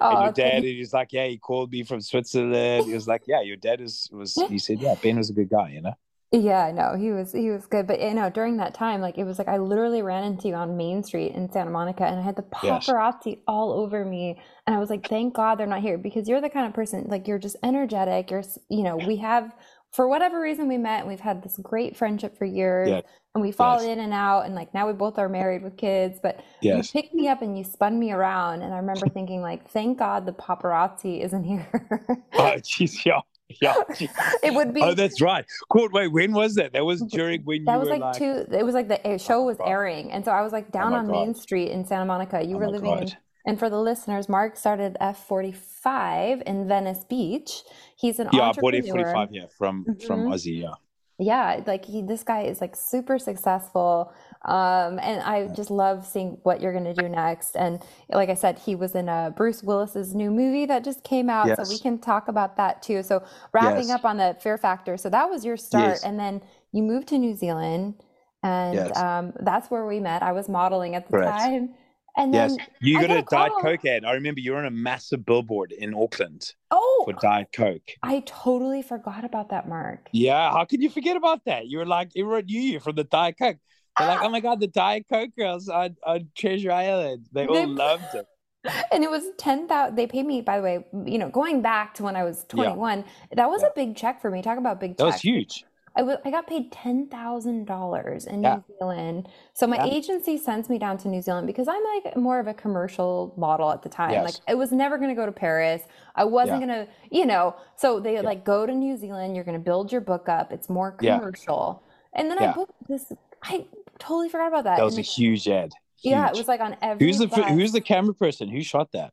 Oh, and oh, your dad, he's like, yeah, he called me from Switzerland. He was like, yeah, your dad is was. He said, yeah, Ben was a good guy, you know. Yeah, no, he was he was good, but you know, during that time, like it was like I literally ran into you on Main Street in Santa Monica, and I had the Yes. paparazzi all over me, and I was like, thank God they're not here because you're the kind of person like you're just energetic. You're, you know, we have for whatever reason we met, and we've had this great friendship for years, Yeah. and we fall Yes. in and out, and like now we both are married with kids, but Yes. you picked me up and you spun me around, and I remember thinking like, thank God the paparazzi isn't here. Oh, jeez, yeah, yeah. It would be Oh, that's right. Cool. Wait, when was that? That was during when you That was were like, two. It was like the show oh, was God. airing, and so I was like oh down my on Main Street in Santa Monica. You Oh were living in, God. And for the listeners, Mark started F forty five in Venice Beach. He's an Yeah, I bought it entrepreneur. 45, yeah, from from Mhm. Aussie, yeah. Yeah, like he, this guy is like super successful. Um, and I just love seeing what you're going to do next. And like I said, he was in uh, Bruce Willis's new movie that just came out, so we can talk about that too. So wrapping Yes. up on the Fear Factor. So that was your start, Yes. and then you moved to New Zealand, and Yes. um, that's where we met. I was modeling at the Correct. time, and Yes. then You got got a a Diet call. Coke ad. I remember you were on a massive billboard in Auckland oh, for Diet Coke. I totally forgot about that, Mark. Yeah, how could you forget about that? You were like, everyone knew you from the Diet Coke. They're like, oh my God, the Diet Coke girls on, on Treasure Island. They all They- loved it. And it was 10,000. They paid me, by the way, you know, going back to when I was 21, that was Yeah. a big check for me. Talk about big That was huge. I was I got paid $10,000 in Yeah. New Zealand. So my Yeah. agency sends me down to New Zealand because I'm like more of a commercial model at the time. Yes. Like I was never going to go to Paris. I wasn't Yeah. going to, you know, so they like go to New Zealand, you're going to build your book up. It's more commercial. And then I booked this I totally forgot about that. That was And a huge ad. yeah, it was like on every Who's the bus. who's the camera person? Who shot that?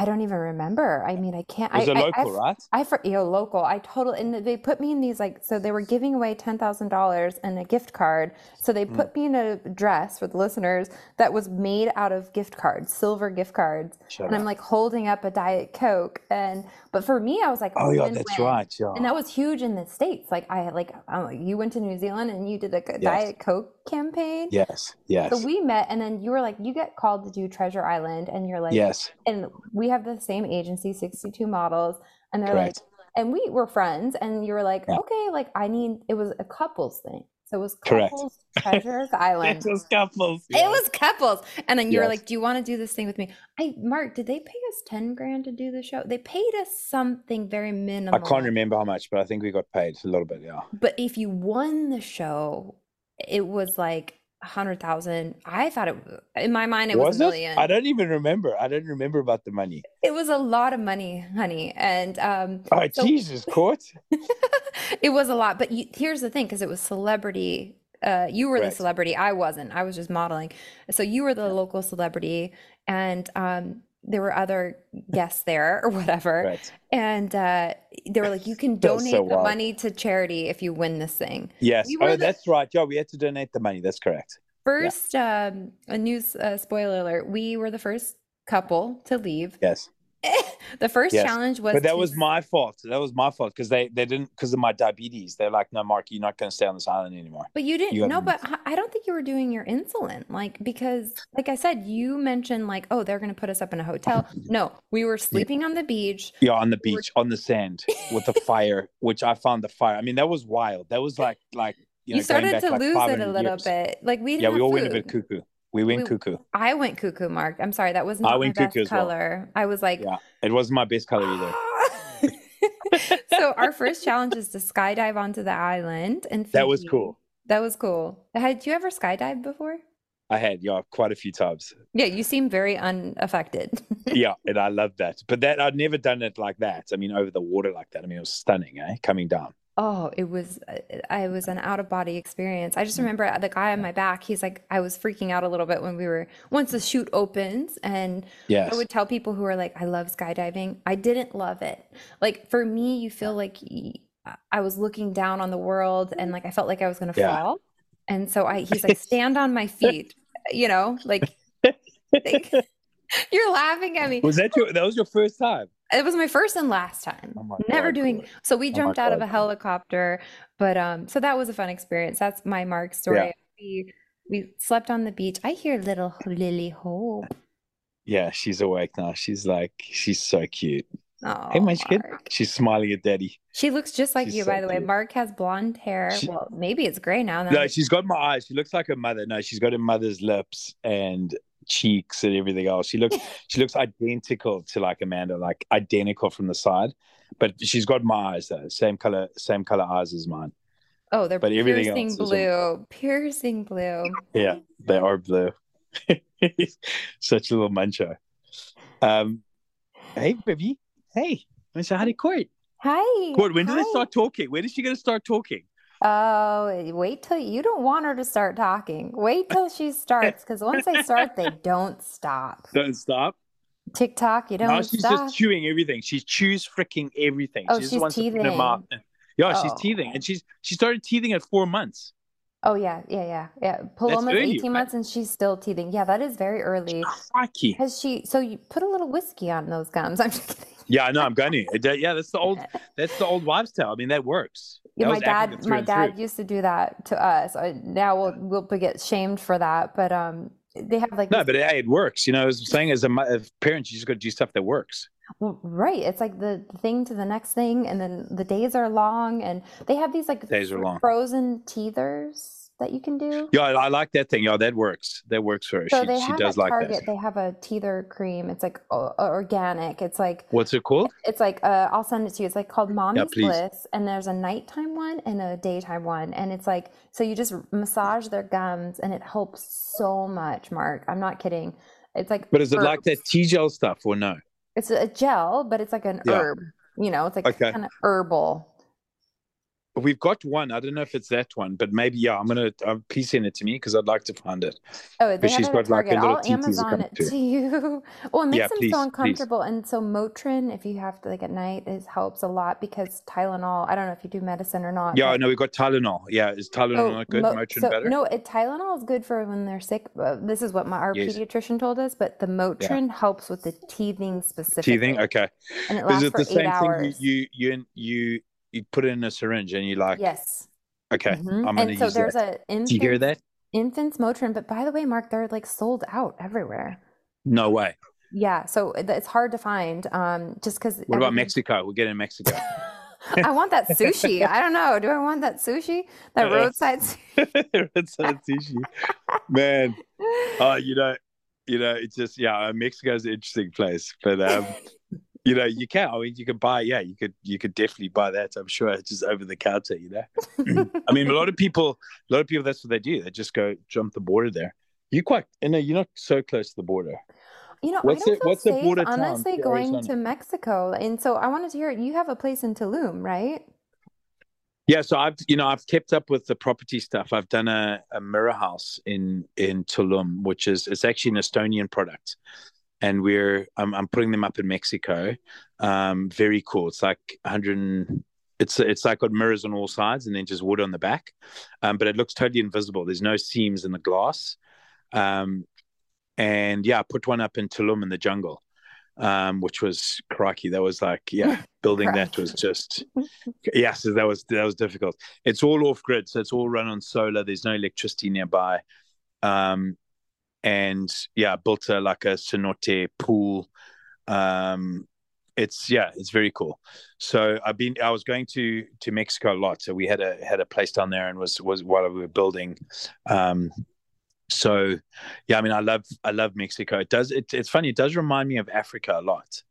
I don't even remember. I mean, I can't. It was I, a I- local, I, right? I for you know, local. I totally and they put me in these like so they were giving away ten thousand dollars and a gift card. So Mm. they put me in a dress for the listeners that was made out of gift cards, silver gift cards, Shut and I'm like holding up a diet coke. And but for me, I was like, Oh yeah, win-win. that's right. Yeah. And that was huge in the states. Like I like like, you went to New Zealand and you did like a Yes. diet coke campaign. yes. Yes. So we met, and then you were like, you get called to do Treasure Island, and you're like, yes. and we have the same agency 62 models and they're Correct. like and we were friends, and you were like, Yeah. okay, like I need. It was a couples thing, so it was Correct. couples Treasures Island. It was couples. It was couples. And then you were like, Do you want to do this thing with me? I Mark, did they pay us 10 grand to do the show? They paid us something very minimal. I can't remember how much, but I think we got paid a little bit. Yeah. But if you won the show, it was like a hundred thousand. I thought it in my mind it was, was a it? million. I don't even remember. I don't remember about the money. It was a lot of money, honey. And um Oh so- Jesus, court. it was a lot. But you, here's the thing, because it was celebrity. Uh, you were the celebrity. I wasn't. I was just modeling. So you were the local celebrity, and um, there were other guests there or whatever. Right. And uh, they were like, "You can That's so donate the wild. money to charity if you win this thing." Yes. We Oh, the- that's right. Yeah, we had to donate the money. That's correct. First, um, a news uh, spoiler alert: we were the first couple to leave. Yes. the first Yes. challenge was but that to was my fault. That was my fault because they, they didn't because of my diabetes. They're like, no, Mark, you're not going to stay on this island anymore. But you didn't You know, but I- don't think you were doing your insulin. Like, because, like I said, you mentioned, like, oh, they're going to put us up in a hotel. No, we were sleeping on the beach. Yeah, on the We were- beach, on the sand, with the fire, which I found the fire. I mean, that was wild. That was like like you, You, know, going started to like lose it a little years. bit. Like, we didn't Yeah, we all went a bit cuckoo. We went We- cuckoo. I went cuckoo, Mark. I'm sorry. That was I not my went best cuckoo well. color. I was like, Yeah, it wasn't my best color either. so our first challenge is to skydive onto the island and That was cool. That was cool. Had you ever skydived before? I had yeah quite a few times. Yeah, you seem very unaffected. Yeah, and I love that. But that I'd never done it like that. I mean, over the water like that. I mean, it was stunning, eh? Coming down. Oh, it was uh, I was an out of body experience. I Mm. just remember the guy on my back, he's like I was freaking out a little bit when we were once the chute opens and Yes. I would tell people who are like I love skydiving. I didn't love it. Like for me, you feel like I was looking down on the world and like I felt like I was going to Yeah. fall. And so I he's like stand on my feet, you know, like like- you're laughing at me. Was that your? That was your first time? It was my first and last time. Oh Never God, doing. Chloe. So we Oh my jumped out of a helicopter, but um, so that was a fun experience. That's my Mark story. We we slept on the beach. I hear little Lily Hope. Yeah, she's awake now. She's like, she's so cute. Oh, hey, Munchkin. Mark. She's smiling at Daddy. She looks just like She's you, so by the way. Mark has blonde hair. She- well, maybe it's gray now No, she's got my eyes. She looks like her mother. No, she's got her mother's lips and cheeks and everything else. She looks she looks identical to like Amanda, like identical from the side. But she's got my eyes though. Same color, same color eyes as mine. oh, they're but everything piercing else is a- blue, piercing blue. Yeah, they are blue. Such a little muncher. Um hey baby. Hey. I hi to Court. Hi. Court, when did they start talking? When is she gonna start talking? Oh, eh, wait till you don't want her to start talking. Wait till she starts, because once they start, they don't stop. Don't stop. TikTok, you don't now she's stop. just chewing everything. She chews freaking everything. Oh, she just she's wants to put it in her teething. mouth. Yeah, she's Oh. teething, and she's she started teething at four months. Oh yeah, yeah, yeah, yeah. Paloma's early, 18 right? months and she's still teething. Yeah, that is very early. Crikey. Has she? So you put a little whiskey on those gums. I'm just kidding. Yeah, I know. I'm going to. Yeah, that's the old. That's the old wives' tale. I mean, that works. Yeah, my dad, my dad through. used to do that to us. I, now we'll we'll get shamed for that, but um, they have like No, but hey, it works. You know, as I'm saying, as a as parents, you just got to do stuff that works. Well, right. It's like the thing to the next thing, and then the days are long, and they have these like Days are long. frozen teethers that you can do. Yeah, I, I like that thing. Yeah, that works. That works for her. So she they she have does at like Target, that. they have a teether cream. It's like o- organic. It's like What's it called? it's like uh, I'll send it to you. It's like called Mommy's please. Bliss, and there's a nighttime one and a daytime one, and it's like so you just massage their gums, and it helps so much. Mark, I'm not kidding. It's like But is it like that herbs. T gel stuff or no? It's a gel, but it's like an Yeah. herb. You know, it's like Okay. kind of herbal. We've got one. I don't know if it's that one, but maybe yeah. I'm gonna um, please send it to me because I'd like to find it. Oh, they But she's it got, like, a little I'll Amazon it to you. Well, it makes Yeah, them please, so please. uncomfortable. And so Motrin, if you have to like at night, is helps a lot because Tylenol. I don't know if you do medicine or not. Yeah, but- no, we got Tylenol. Yeah, is Tylenol Oh, not good? Mo- Motrin so, better? No, it, Tylenol is good for when they're sick. Uh, this is what my our Yes. pediatrician told us, but the Motrin helps with the teething specifically. Teething. Okay. And it Is lasts it for the eight same hours. thing? You you you you you put it in a syringe and you like. yes. Okay, Mhm. I'm gonna and so use there's that. a Do you hear infant, that? infants Motrin, but by the way, Mark, they're like sold out everywhere. No way. Yeah, so it's hard to find. Um, just because. What about Mexico? We'll get in Mexico. I want that sushi. I don't know. Do I want that sushi? That roadside sushi? roadside sushi. Man. Oh, you know, you know, it's just yeah, Mexico's an interesting place. But um you know, you can. I mean, you can buy. Yeah, you could. You could definitely buy that. I'm sure it's just over the counter. You know. I mean, a lot of people. A lot of people. That's what they do. They just go jump the border there. You quite. You know, you're not so close to the border. You know, What's I don't the- what's the border honestly to going Arizona? to Mexico, and so I wanted to hear. You have a place in Tulum, right? Yeah, so I've you know I've kept up with the property stuff. I've done a, a mirror house in in Tulum, which is it's actually an Estonian product, and we're I'm, I'm putting them up in Mexico. Um, very cool. It's like 100. and- It's it's like got mirrors on all sides and then just wood on the back, um, but it looks totally invisible. There's no seams in the glass, um, and yeah, I put one up in Tulum in the jungle, um, which was crikey. That was like yeah, building that was just yes, that was that was difficult. It's all off grid, so it's all run on solar. There's no electricity nearby, um, and yeah, built a like a cenote pool. Um, it's yeah, it's very cool. So I've been I was going to to Mexico a lot. So we had a had a place down there and was was while we were building. Um, so yeah, I mean I love I love Mexico. It does it, it's funny. It does remind me of Africa a lot,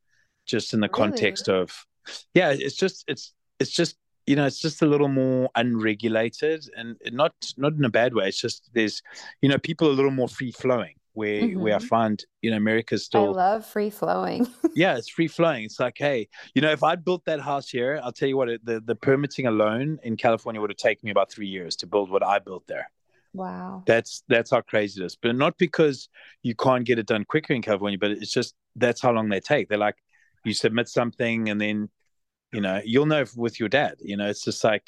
just in the Really? context of yeah. It's just it's it's just you know it's just a little more unregulated and not not in a bad way. It's just there's you know people are a little more free flowing. Where mm-hmm. where I find you know America's still I love free flowing. yeah, it's free flowing. It's like, hey, you know, if I'd built that house here, I'll tell you what, the the permitting alone in California would have taken me about three years to build what I built there. wow. That's that's how crazy it is. But not because you can't get it done quicker in California, but it's just that's how long they take. They're like, you submit something, and then, you know, you'll know with your dad. You know, it's just like,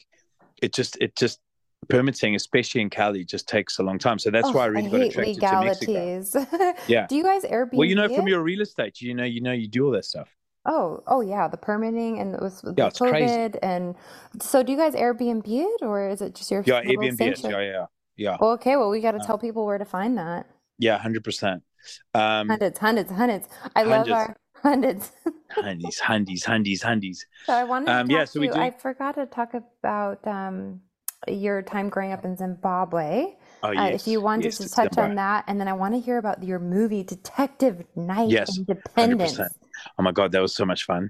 it just it just permitting, especially in Cali, just takes a long time. So that's Oh, why I really got hate attracted to Mexico. Yeah. Do you guys Airbnb? Well, you know, from your real estate, you know, you know, you do all that stuff. Oh, oh yeah, the permitting and it was Yeah, the it's crazy. And so do you guys Airbnb it or is it just your Yeah, Airbnb. It. Yeah, yeah, yeah. Well, okay, well we got to Uh, tell people where to find that. Yeah, hundred percent. Um, Hundreds, hundreds, hundreds. I love our hundreds. handies, handies, handies, handies. So I wanted to Um, talk yeah, so we to do- I forgot to talk about um, your time growing up in Zimbabwe. Oh Uh, yes, if you wanted yes, to touch Zimbabwe. on that, and then I want to hear about your movie Detective Knight Yes, Independence. 100%. Oh my god, that was so much fun.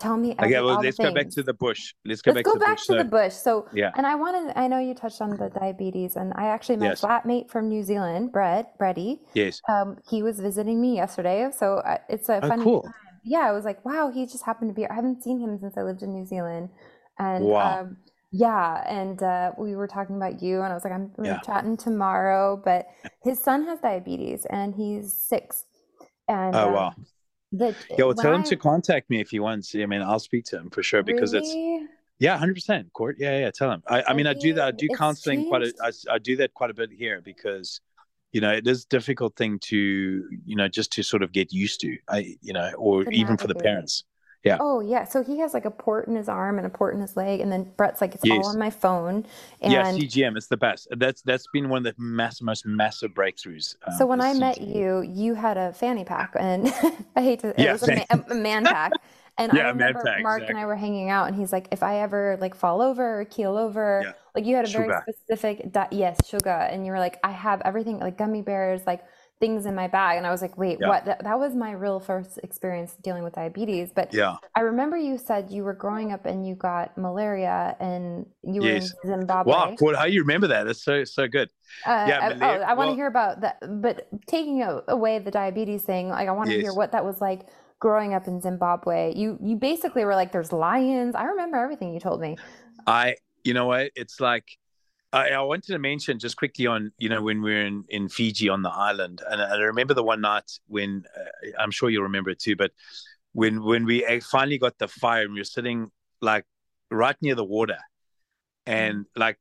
Tell me Okay, well, let's go back to the bush. Let's go Let's back go to the back bush. to the So- bush. So, Yeah. and I wanted, I know you touched on the diabetes, and I actually, my Yes. flatmate from New Zealand, Brett, Bretty, Yes. um, he was visiting me yesterday. So uh, it's a fun. Oh, funny cool. time. Yeah, I was like, wow, he just happened to be. I haven't seen him since I lived in New Zealand, and Wow. um, yeah, and uh, we were talking about you, and I was like, I'm Yeah. chatting tomorrow, but his son has diabetes, and he's six, and Oh um, wow. The Yeah, well, tell him when to contact me if he wants. I mean, I'll speak to him for sure because it's yeah, hundred percent. Court. Yeah, yeah. Tell him. I, I mean, I do that. I do counseling quite. A, changed. I, I do that quite a bit here because, you know, it is a difficult thing to, you know, just to sort of get used to. I, you know, or even for the parents. Yeah. Oh yeah, so he has like a port in his arm and a port in his leg, and then Brett's like, it's all on my phone. And yeah, CGM. It's the best. That's that's been one of the mass, most massive breakthroughs. um, so when I met you, you had a fanny pack, and I hate to, it Yeah, was a, ma- a man pack. And Yeah, I man remember pack, Mark and I were hanging out, and he's like, if I ever like fall over or keel over, Yeah. like you had a very Sugar. specific, di- yes, sugar, and you were like, I have everything, like gummy bears, like things in my bag, and I was like, wait, Yeah. what? That, that was my real first experience dealing with diabetes, but Yeah. I remember you said you were growing up and you got malaria and you were in Zimbabwe. Wow, cool. How you remember that? That's so so good. Uh, Yeah, I, malaria- oh, I want to hear about that. But taking a- away the diabetes thing, like I want to hear what that was like growing up in Zimbabwe. You you basically were like, "There's lions." I remember everything you told me. I, you know what? It's like I, I wanted to mention just quickly on, you know, when we were in, in Fiji on the island, and I remember the one night when uh, I'm sure you'll remember it too, but when when we finally got the fire and we were sitting like right near the water, and like,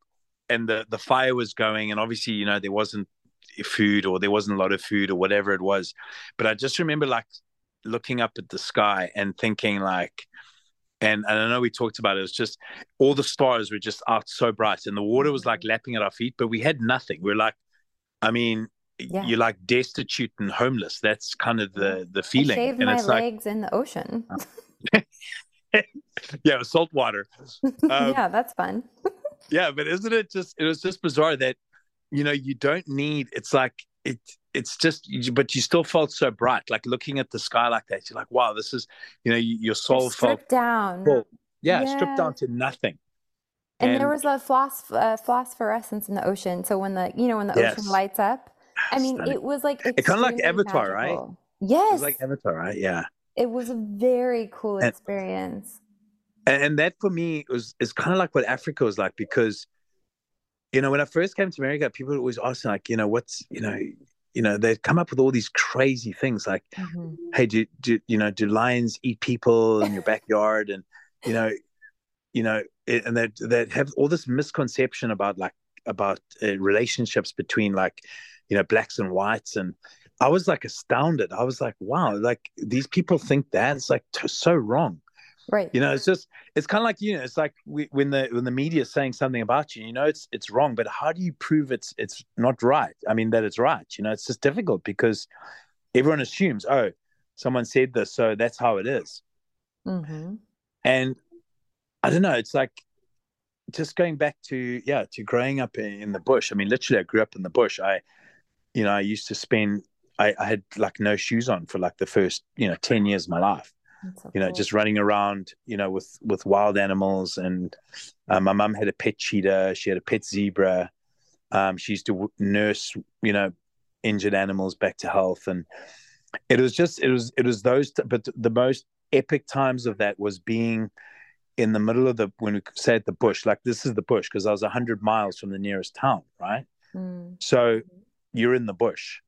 and the the fire was going, and obviously, you know, there wasn't food or there wasn't a lot of food or whatever it was, but I just remember like looking up at the sky and thinking like and, and I know we talked about it. It's just all the stars were just out so bright, and the water was like lapping at our feet, but we had nothing. We're like, I mean, Yeah. you're like destitute and homeless. That's kind of the the I feeling, shaved and my it's like, legs in the ocean. yeah, salt water. Um, yeah, that's fun. yeah, but isn't it just? It was just bizarre that you know you don't need. It's like it. It's just, but you still felt so bright. Like looking at the sky like that, you're like, wow, this is. You know, your soul felt down. Full. Yeah, yeah, stripped down to nothing. And, and there was a uh, phosphorescence in the ocean. So when the you know when the yes. ocean lights up, I mean, it was like it kind of like Avatar, magical. right? Yes, like Avatar, right? Yeah. It was a very cool and, experience. And, that for me was is kind of like what Africa was like because, you know, when I first came to America, people always ask like, you know, what's you know, you know, they'd come up with all these crazy things like, mm-hmm. hey, do, do you know, do lions eat people in your backyard? And you know, you know, and that that have all this misconception about like about uh, relationships between like you know blacks and whites and i was like astounded i was like wow like these people think that it's like t- so wrong right you know it's just it's kind of like you know it's like we, when the when the media is saying something about you you know it's it's wrong but how do you prove it's it's not right i mean that it's right you know it's just difficult because everyone assumes oh someone said this so that's how it is. mm-hmm. and i don't know it's like just going back to yeah to growing up in, in, the bush i mean literally i grew up in the bush i you know i used to spend I, I had like no shoes on for like the first you know 10 years of my life so you know cool. just running around you know with with wild animals. And uh, my mom had a pet cheetah. She had a pet zebra. Um, she used to nurse you know injured animals back to health. And it was just it was it was those but the most epic times of that was being in the middle of the when we say at the bush like this is the bush because i was 100 miles from the nearest town right? Mm. so you're in the bush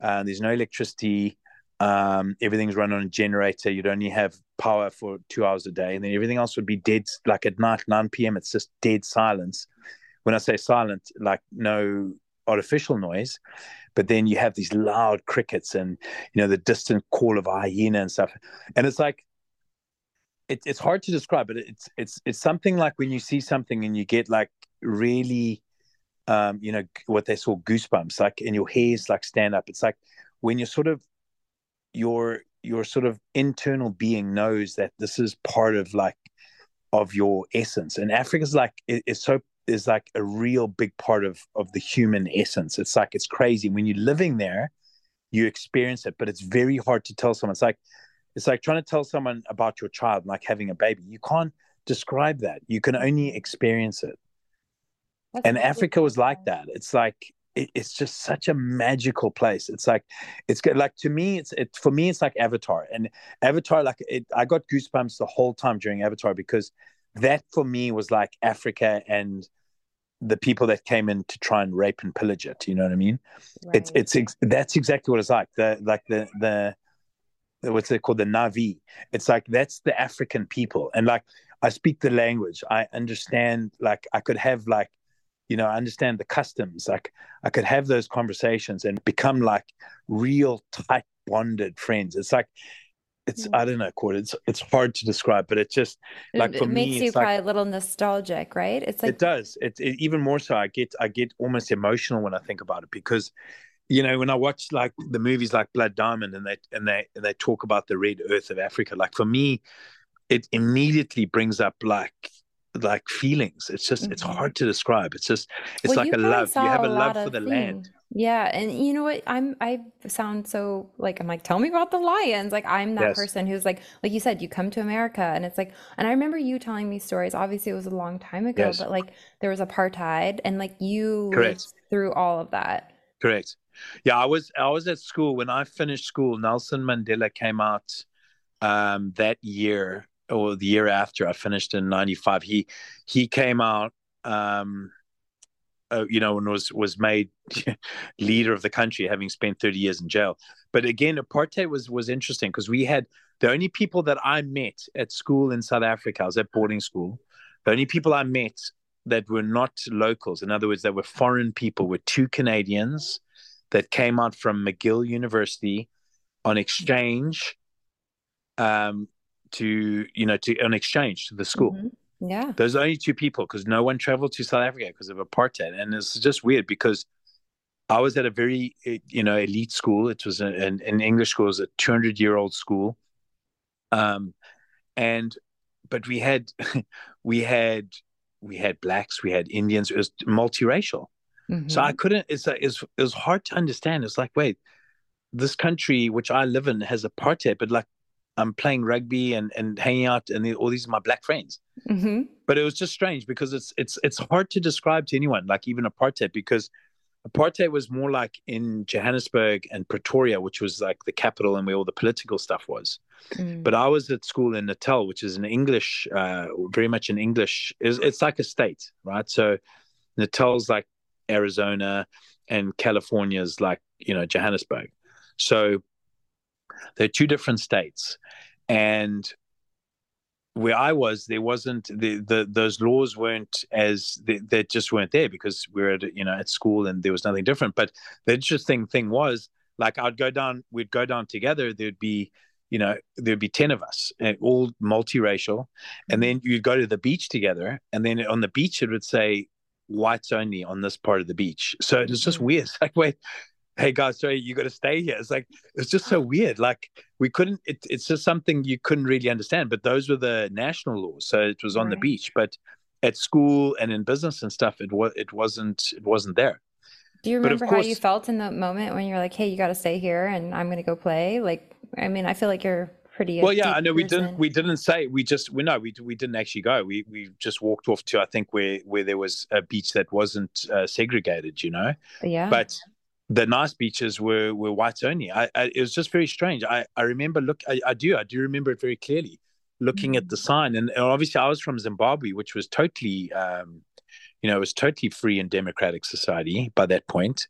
uh, there's no electricity um, everything's run on a generator. You'd only have power for two hours a day and then everything else would be dead like at night 9 p.m it's just dead silence. When i say silent like no artificial noise but then you have these loud crickets and you know the distant call of a hyena and stuff. And it's like it, it's hard to describe, but it's it's it's something like when you see something and you get like really, um, you know, what they call goosebumps, like and your hairs like stand up. It's like when you're sort of your your sort of internal being knows that this is part of like of your essence, and Africa's like it, it's so is like a real big part of of the human essence. It's like it's crazy when you're living there, you experience it, but it's very hard to tell someone. It's like it's like trying to tell someone about your child, like having a baby. You can't describe that. You can only experience it. That's and Africa was like that. It's like it, it's just such a magical place. It's like it's good. Like to me, it's it for me. It's like Avatar, and Avatar. Like it, I got goosebumps the whole time during Avatar because that for me was like Africa and the people that came in to try and rape and pillage it. You know what I mean? Right. It's it's that's exactly what it's like. The like the the what's it called the Na'vi. It's like that's the African people, and like I speak the language. I understand. Like I could have like, you know, I understand the customs. Like I could have those conversations and become like real tight bonded friends. It's like it's mm. I don't know, Court. It's it's hard to describe, but it's just like for it me, makes you probably like, a little nostalgic, right? It's like it does. It's it, even more so. I get I get almost emotional when I think about it because you know when i watch like the movies like blood diamond and they and they and they talk about the red earth of africa like for me it immediately brings up like like feelings it's just mm-hmm. it's hard to describe it's just it's well, like a love you have a, a love for the things. land yeah and you know what i'm i sound so like i'm like tell me about the lions like i'm that yes. person who's like like you said you come to america and it's like and i remember you telling me stories obviously it was a long time ago yes. but like there was apartheid and like you Correct. lived through all of that Correct. Yeah, I was I was at school when I finished school. Nelson Mandela came out um, that year or the year after I finished in '95. He he came out, um, uh, you know, and was was made leader of the country, having spent 30 years in jail. But again, apartheid was was interesting because we had the only people that I met at school in South Africa. I was at boarding school. The only people I met that were not locals, in other words, that were foreign people, were two Canadians that came out from McGill University on exchange um, to you know to on exchange to the school. Mm-hmm. Yeah, there's only two people because no one traveled to South Africa because of apartheid, and it's just weird because I was at a very you know elite school. It was an, an English school, it was a 200 year old school, um, and but we had we had we had blacks, we had Indians. It was multiracial. Mm-hmm. So I couldn't. It's it's it was hard to understand. It's like, wait, this country which I live in has apartheid, but like I'm playing rugby and and hanging out, and all these are my black friends. Mm-hmm. But it was just strange because it's it's it's hard to describe to anyone, like even apartheid, because apartheid was more like in Johannesburg and Pretoria, which was like the capital and where all the political stuff was. Mm. But I was at school in Natal, which is an English, uh, very much an English. It's, it's like a state, right? So Natal's like Arizona, and California's like you know Johannesburg. So they're two different states, and where I was, there wasn't the, the those laws weren't as they, they just weren't there because we are at you know at school and there was nothing different. But the interesting thing was, like I'd go down, we'd go down together. There'd be you know there'd be 10 of us all multiracial and then you'd go to the beach together and then on the beach it would say whites only on this part of the beach so it was just mm-hmm. weird it's like wait hey guys sorry you got to stay here. It's like it's just so weird. Like we couldn't it, it's just something you couldn't really understand but those were the national laws so it was on right. the beach. But at school and in business and stuff it was it wasn't it wasn't there. Do you remember course, how you felt in the moment when you're like hey you got to stay here and i'm going to go play? Like i mean i feel like you're pretty well yeah i know we didn't we didn't say we just we no we, we didn't actually go. We we just walked off to i think where where there was a beach that wasn't uh, segregated you know? Yeah. But the nice beaches were were whites only. I, I, it was just very strange. I I remember look I, I do I do remember it very clearly, looking mm. at the mm. sign and, and, obviously I was from Zimbabwe, which was totally um, you know it was totally free and democratic society by that point,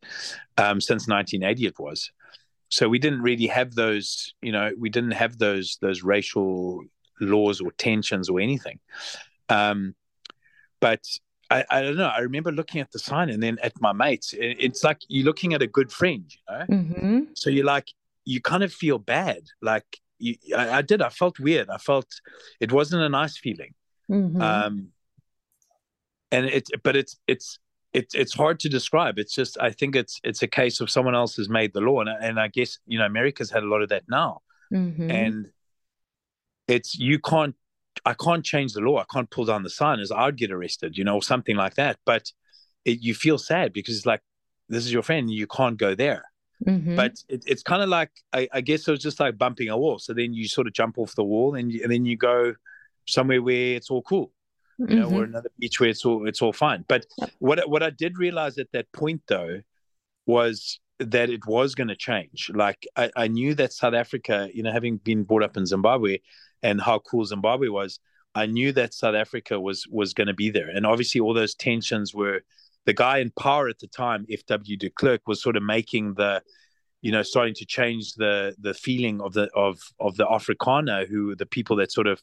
um, since 1980 it was. So we didn't really have those you know we didn't have those those racial laws or tensions or anything. Um, but I, I don't know. I remember looking at the sign and then at my mates. It's like you're looking at a good friend, you know. Mm-hmm. So you're like, you kind of feel bad. Like you, I, I, did. I felt weird. I felt it wasn't a nice feeling. Mm-hmm. Um, and it's but it's it's it's it's hard to describe. It's just I think it's it's a case of someone else has made the law, and and I guess you know America's had a lot of that now, mm-hmm. and it's you can't I can't change the law. I can't pull down the sign as I'd get arrested, you know, or something like that. But it, you feel sad because it's like, this is your friend, you can't go there. Mm-hmm. But it, it's kind of like, I, I, guess it was just like bumping a wall. So then you sort of jump off the wall and, you, and then you go somewhere where it's all cool, you mm-hmm. know, or mm-hmm. another beach where it's all, it's all fine. But what, what I did realize at that point though, was that it was going to change. Like I, I knew that South Africa, you know, having been brought up in Zimbabwe, and how cool Zimbabwe was, I knew that South Africa was was going to be there. And obviously, all those tensions were the guy in power at the time, F.W. de Klerk, was sort of making the, you know, starting to change the the feeling of the of of the Afrikaner, who the people that sort of,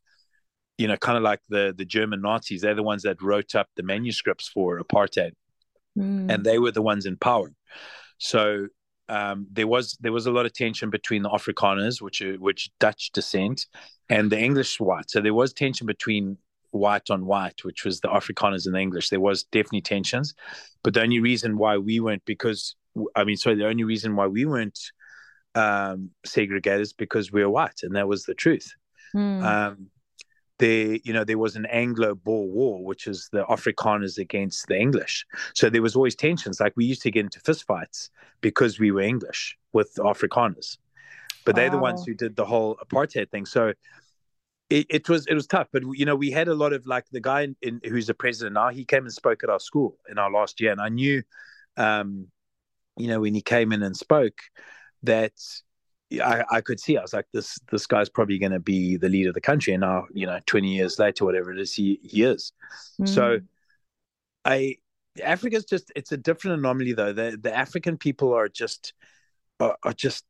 you know, kind of like the the German Nazis. They're the ones that wrote up the manuscripts for apartheid, mm. and they were the ones in power. So um, there was there was a lot of tension between the Afrikaners, which are which Dutch descent, and the English white. So there was tension between white on white, which was the Afrikaners and the English. There was definitely tensions, but the only reason why we weren't because I mean, sorry, the only reason why we weren't um, segregated is because we we're white, and that was the truth. Mm. Um, there, you know, there was an Anglo-Boer War, which is the Afrikaners against the English. So there was always tensions. Like we used to get into fistfights because we were English with the Afrikaners, but they're the ones who did the whole apartheid thing. So it, it, was it was tough. But you know, we had a lot of like the guy in, in, who's the president now. He came and spoke at our school in our last year, and I knew, um, you know, when he came in and spoke, that I, I, could see. I was like, this this guy's probably going to be the leader of the country. And now, you know, twenty years later, whatever it is, he he is. Mm. So, I Africa's just it's a different anomaly though. The the African people are just are, are just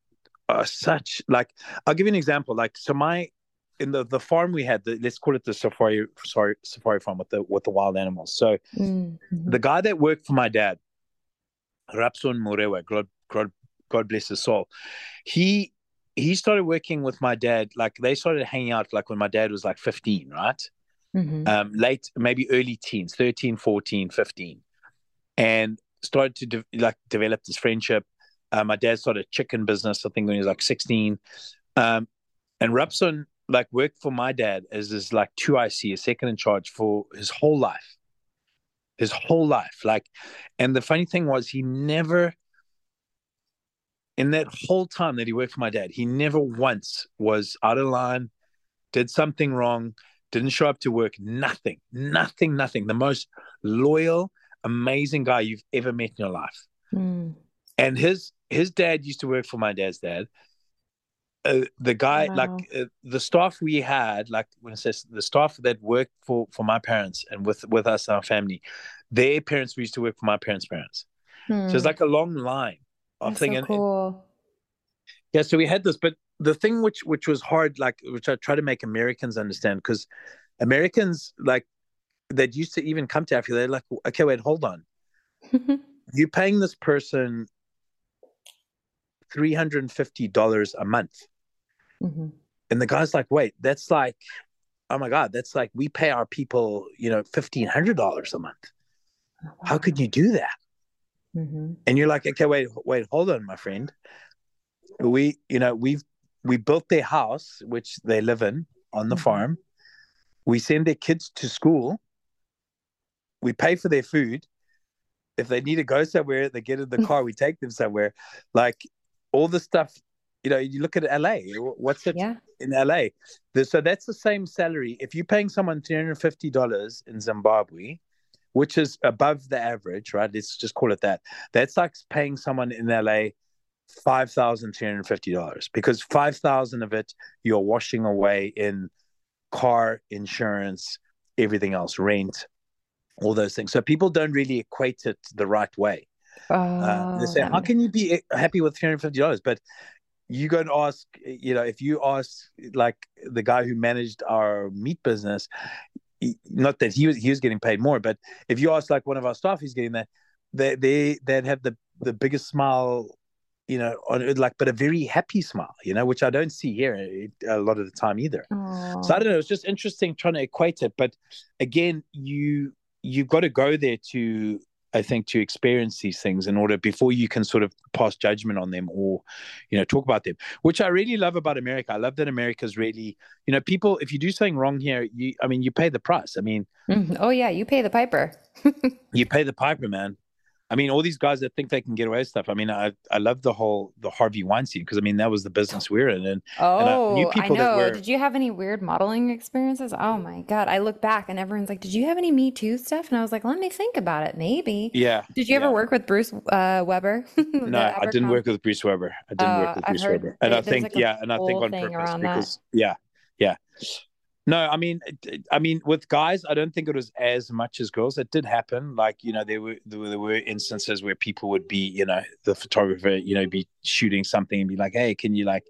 are such like. I'll give you an example. Like, so my in the the farm we had, the, let's call it the safari sorry safari farm with the with the wild animals. So, mm-hmm. the guy that worked for my dad, Rapson Murewa, God, God God bless his soul. He he started working with my dad. Like they started hanging out like when my dad was like 15, right? Mm-hmm. Um, late, maybe early teens, 13, 14, 15. And started to de- like develop this friendship. Uh, my dad started a chicken business, I think when he was like 16. Um, and Rapson like worked for my dad as his like two IC, a second in charge for his whole life. His whole life. Like, and the funny thing was he never in that whole time that he worked for my dad, he never once was out of line, did something wrong, didn't show up to work, nothing, nothing, nothing. The most loyal, amazing guy you've ever met in your life. Mm. And his his dad used to work for my dad's dad. Uh, the guy, Wow. like uh, the staff we had, like when it says the staff that worked for for my parents and with with us, and our family, their parents used to work for my parents' parents. So it's like a long line That's so and- cool. yeah, so we had this, but the thing which which was hard, like which I try to make Americans understand, because Americans like that used to even come to Africa, they're like, okay, wait, hold on, you're paying this person three hundred and fifty dollars a month, Mhm. and the guy's like, wait, that's like, oh my god, that's like we pay our people, you know, fifteen hundred dollars a month. How could you do that? Mhm. and you're like okay wait wait hold on my friend we you know we've we built their house which they live in on the Mhm. farm we send their kids to school we pay for their food if they need to go somewhere they get in the car we take them somewhere like all the stuff you know you look at la what's it Yeah. in LA. So that's the same salary. If you're paying someone $350 in Zimbabwe, which is above the average, right? Let's just call it that. That's like paying someone in LA $5,350 because 5,000 of it you're washing away in car insurance, everything else, rent, all those things. So people don't really equate it the right way. Uh, they Oh, say, how can you be happy with three hundred fifty dollars? But you go and ask, you know, if you ask like the guy who managed our meat business, not that he was he was getting paid more, but if you ask like one of our staff who's getting that, they they they'd have the the biggest smile, you know, on like but a very happy smile, you know, which I don't see here uh, a lot of the time either. Aw. So I don't know. It's just interesting trying to equate it, but again, you you've got to go there to I think to experience these things in order before you can sort of pass judgment on them or you know talk about them. Which I really love about America. I love that America's really you know people. If you do something wrong here, you I mean you pay the price. I mean Mhm. Oh yeah, you pay the piper. you pay the piper, man. I mean, all these guys that think they can get away with stuff. I mean, I I love the whole the Harvey Weinstein because I mean that was the business we're in, and Oh, knew I people that know. were- Did you have any weird modeling experiences? Oh my God. I look back and everyone's like, Did you have any Me Too stuff? And I was like, Let me think about it. Maybe. yeah. Did you ever work with Bruce uh, Weber? No, I didn't work with Bruce Weber. I didn't Uh, work with I've Bruce Weber, and I think like yeah, and I think on purpose around that. because yeah, yeah. No, I mean, I mean, with guys, I don't think it was as much as girls. It did happen, like you know, there were there were, there were instances where people would be, you know, the photographer, you know, be shooting something and be like, "Hey, can you like,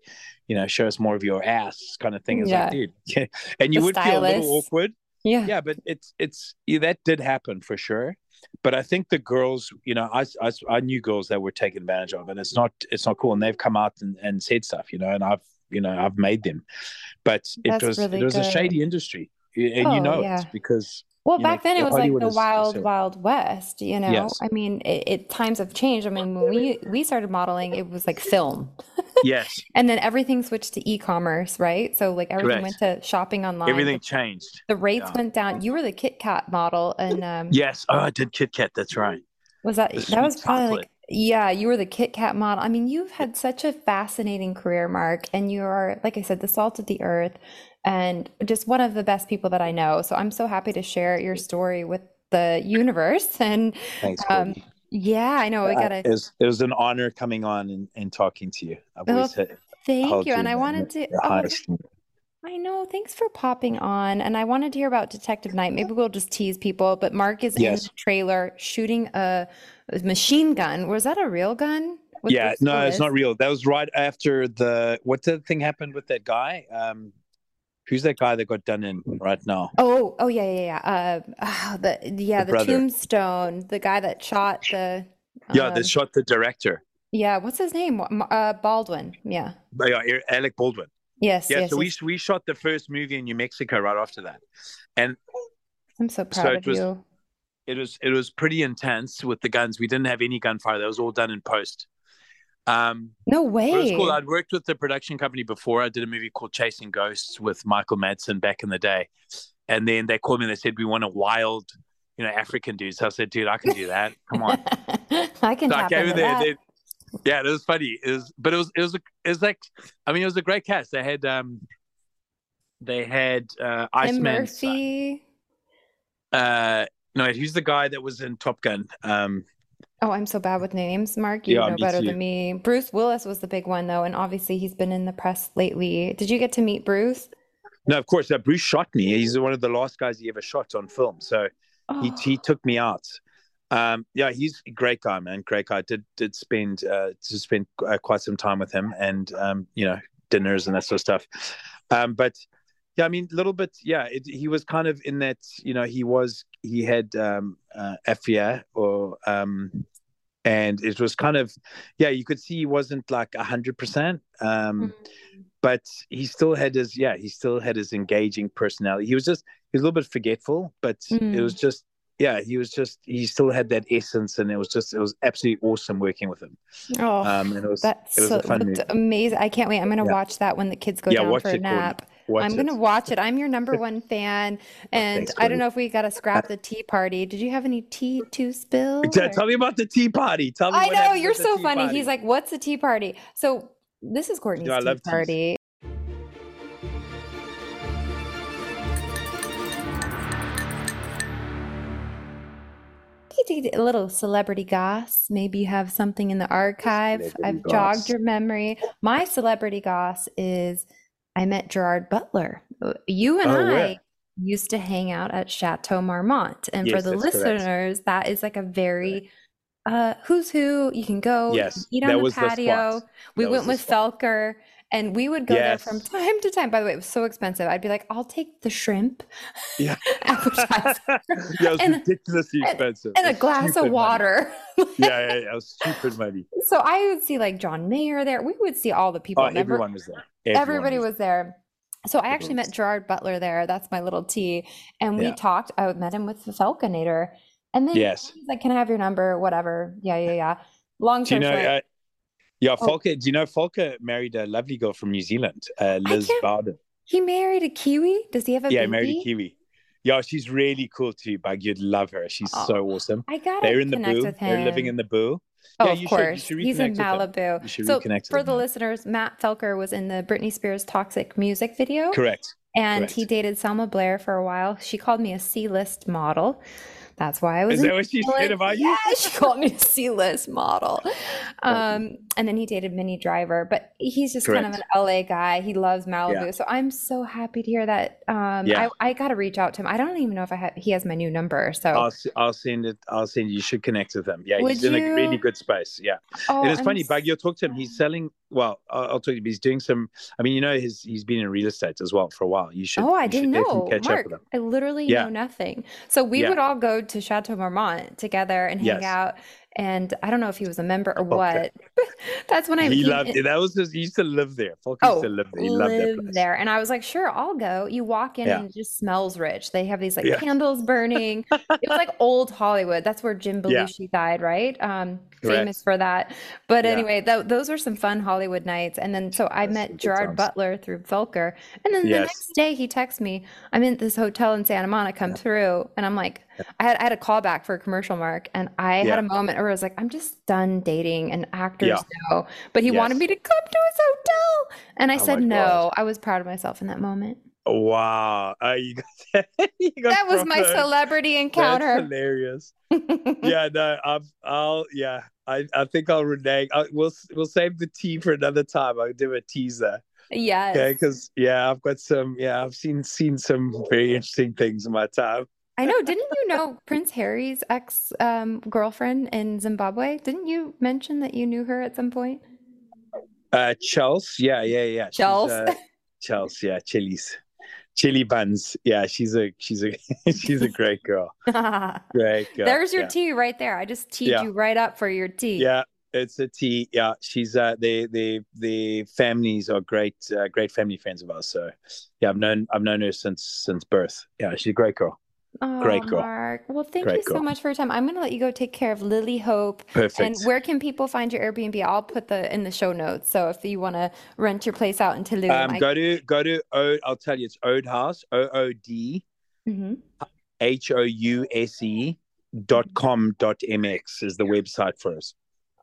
you know, show us more of your ass?" kind of thing. It's Yeah. like, dude, and you The would feel a little awkward Yeah. yeah but it's it's yeah, that did happen for sure but i think the girls you know I, I i knew girls that were taken advantage of and it's not it's not cool and they've come out and, and said stuff you know and i've you know i've made them but it That's was really it was a shady industry and Oh, you know yeah. it because Well, you know, back then it was like the wild, so- wild west, you know? Yes. I mean, it, it times have changed. I mean, when we we started modeling, it was like film. yes And then everything switched to e-commerce, right? So like everything Correct. went to shopping online. everything changed the rates Yeah. went down. You were the Kit Kat model, and um, yes oh i did kit kat that's right was that the that was probably chocolate. like yeah, you were the Kit Kat model. I mean, you've had such a fascinating career, Mark, and you are, like I said, the salt of the earth, and just one of the best people that I know. So I'm so happy to share your story with the universe. And thanks um, yeah, I know we gotta. it, was, it was an honor coming on and, and talking to you i've Well, always had Thank you. And I wanted to. Oh, I know. Thanks for popping on. And I wanted to hear about Detective Knight. Maybe we'll just tease people. But Mark is in Yes. the trailer shooting a machine gun. Was that a real gun? with yeah, no, it's not real. That was right after the what the thing happened with that guy. Um, who's that guy that got done in right now? Oh, oh yeah, yeah, yeah. Uh, the yeah, The the, tombstone, the guy that shot the. yeah, um, they shot the director. yeah. What's his name? Uh, Baldwin. Yeah. Yeah, Alec Baldwin. Yes. Yeah, yes, so we yes. we shot the first movie in New Mexico right after that, and I'm so so proud it of was- you. It was it was pretty intense with the guns. We didn't have any gunfire. That was all done in post. Um, no it was way. cool. I'd worked with the production company before. I did a movie called Chasing Ghosts with Michael Madsen back in the day, and then they called me and they said we want a wild, you know, African dude. So I said, dude, I can do that. Come on. I can so I came in there. They, yeah, it was funny. It was, but it was, it was, it was like, I mean, it was a great cast. They had, um, they had uh, Iceman. Murphy. Uh, no, who's the guy that was in Top Gun? Um, Oh, I'm so bad with names. Mark, you Yeah, know better too. than me. Bruce Willis was the big one though, and obviously he's been in the press lately. Did you get to meet Bruce? no, of course, uh, Bruce shot me. He's one of the last guys he ever shot on film. So he Oh, he took me out. Um, yeah, he's a great guy, man. Great guy. Did did spend uh, to spend uh, quite some time with him, and um, you know, dinners and that sort of stuff. Um, but yeah, I mean, a little bit. Yeah, it, he was kind of in that. You know, he was he had um, uh, FIA or um, and it was kind of yeah, you could see he wasn't like a hundred percent. Um, but he still had his yeah he still had his engaging personality he was just he was a little bit forgetful but it Mm. was just yeah he was just he still had that essence and it was just it was absolutely awesome working with him oh, um and it was that's it was so amazing. I can't wait. I'm gonna Yeah. watch that when the kids go Yeah, down watch for a it, nap. Watch I'm gonna watch it. I'm your number one fan, oh, and thanks, I don't know if we got to scrap the tea party. Did you have any tea to spill? Tell- or- tell me about the tea party tell me I know you're so funny. party. He's like, "What's a tea party?" So this is Courtney's I tea love teas. party. You A little celebrity goss. Maybe you have something in the archive. Celebrity I've goss. jogged your memory. My celebrity goss is I met Gerard Butler. Uh, You and Oh, I where? used to hang out at Chateau Marmont. And for the that's correct. listeners, that is like a very uh who's who. You can go Yes, eat on the was the patio. we That went the with spot. Felker and we would go there from time to time. By the way, it was so expensive. I'd be like, I'll take the shrimp yeah appetizer yeah it was And- ridiculously expensive and a glass of water. yeah yeah yeah it was stupid money So I would see like John Mayer there. We would see all the people. oh Remember- everyone was there Everyone everybody was there. So I actually met Gerard Butler there. That's my little T. And we Yeah. talked. I met him with the Falconator. And then Yes. he's like, Can I have your number? Whatever. Yeah, yeah, yeah. Long term. you know? Yeah, Oh. Do you know Felker married a lovely girl from New Zealand, uh, Liz Bowden? he married a Kiwi. Does he have a Yeah, baby? married a Kiwi. Yeah, she's really cool too. Bug, you'd love her. She's Oh, so awesome. I gotta They're in the boo. They're living in the boo. Oh, yeah, of you should. You course. should He's in reconnect with him. Malibu. So for the listeners, Matt Felker was in the Britney Spears Toxic music video. Correct. And correct. he dated Selma Blair for a while. She called me a C-list model. That's why I was Is that what she said about you? Yeah, she called me a C-list model. Um, and then he dated Minnie Driver, but he's just kind of an LA guy. He loves Malibu. Yeah. So I'm so happy to hear that. Um, Yeah. I, I got to reach out to him. I don't even know if I have, he has my new number. So, I'll I'll send it. I'll send you. You should connect with him. Yeah, Would he's in a really good space. Yeah, oh, it is I'm funny. s- Bug, you'll talk to him. He's selling. Well, I'll, I'll talk to you. He's doing some. I mean, you know, his he's been in real estate as well for a while. You should. Oh, I didn't know. Catch Mark, up with him. I literally Yeah. know nothing. So we Yeah. would all go to Chateau Marmont together and hang Yes. out. And I don't know if he was a member or Okay. what. That's when I He loved in- it. That was his. He used to live there. Oh, used to live there. He loved that place. there. And I was like, sure, I'll go. You walk in Yeah. and it just smells rich. They have these like Yeah. candles burning. it was like old Hollywood. That's where Jim Yeah. Belushi died, right? Um, Correct. famous for that. But Yeah. anyway, tho- those were some fun Hollywood nights. And then so I That's met Gerard times. Butler through Felker. And then the next day he texts me, I'm in this hotel in Santa Monica, come through. And I'm like, I had I had a call back for a commercial mark and I Yeah. had a moment I was like, I'm just done dating an actor Yeah. But he wanted me to come to his hotel. And I Oh said no. God. I was proud of myself in that moment. Wow. Uh, you got, you got That was my celebrity That's encounter. hilarious. yeah, no, I'm, I'll, yeah, I, I think I'll renege. i we'll, we'll save the tea for another time. I'll do a teaser. Yeah. Okay, because yeah, I've got some. Yeah, I've seen seen some very interesting things in my time. I know. Didn't you know Prince Harry's ex um, girlfriend in Zimbabwe? Didn't you mention that you knew her at some point? Uh, Chelsy, yeah, yeah, yeah. She's, Chels. uh, Chelsy, yeah, Chili's, chili buns. Yeah, she's a she's a she's a great girl. Great girl. There's your yeah. tea right there. I just teed Yeah. you right up for your tea. Yeah, it's a tea. Yeah, she's uh, they they the families are great, uh, great family friends of ours. So yeah, I've known I've known her since since birth. Yeah, she's a great girl. Oh, Great girl. Mark. Well, thank Great you so girl. much for your time. I'm going to let you go take care of Lily Hope. And Perfect. where can people find your Airbnb? I'll put the in the show notes. So if you want to rent your place out in Tulum, Um, I- go to go to Ode. I'll tell you, it's Ode House. O O D Mhm. H O U S E dot com dot mx is the website for us.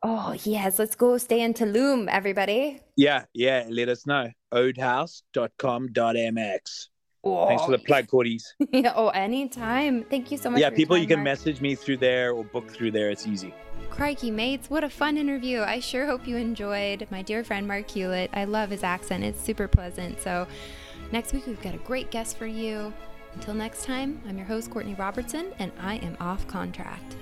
Oh yes, let's go stay in Tulum, everybody. Yeah, yeah. Let us know. Odehouse.com.mx. Thanks for the plug, Cordies. Yeah, oh, anytime. Thank you so much. Yeah, people, you can Mark. message me through there or book through there. It's easy. Crikey, mates, what a fun interview. I sure hope you enjoyed my dear friend Mark Hewlett. I love his accent, it's super pleasant. So, next week we've got a great guest for you. Until next time, I'm your host, Courtney Robertson, and I am off contract.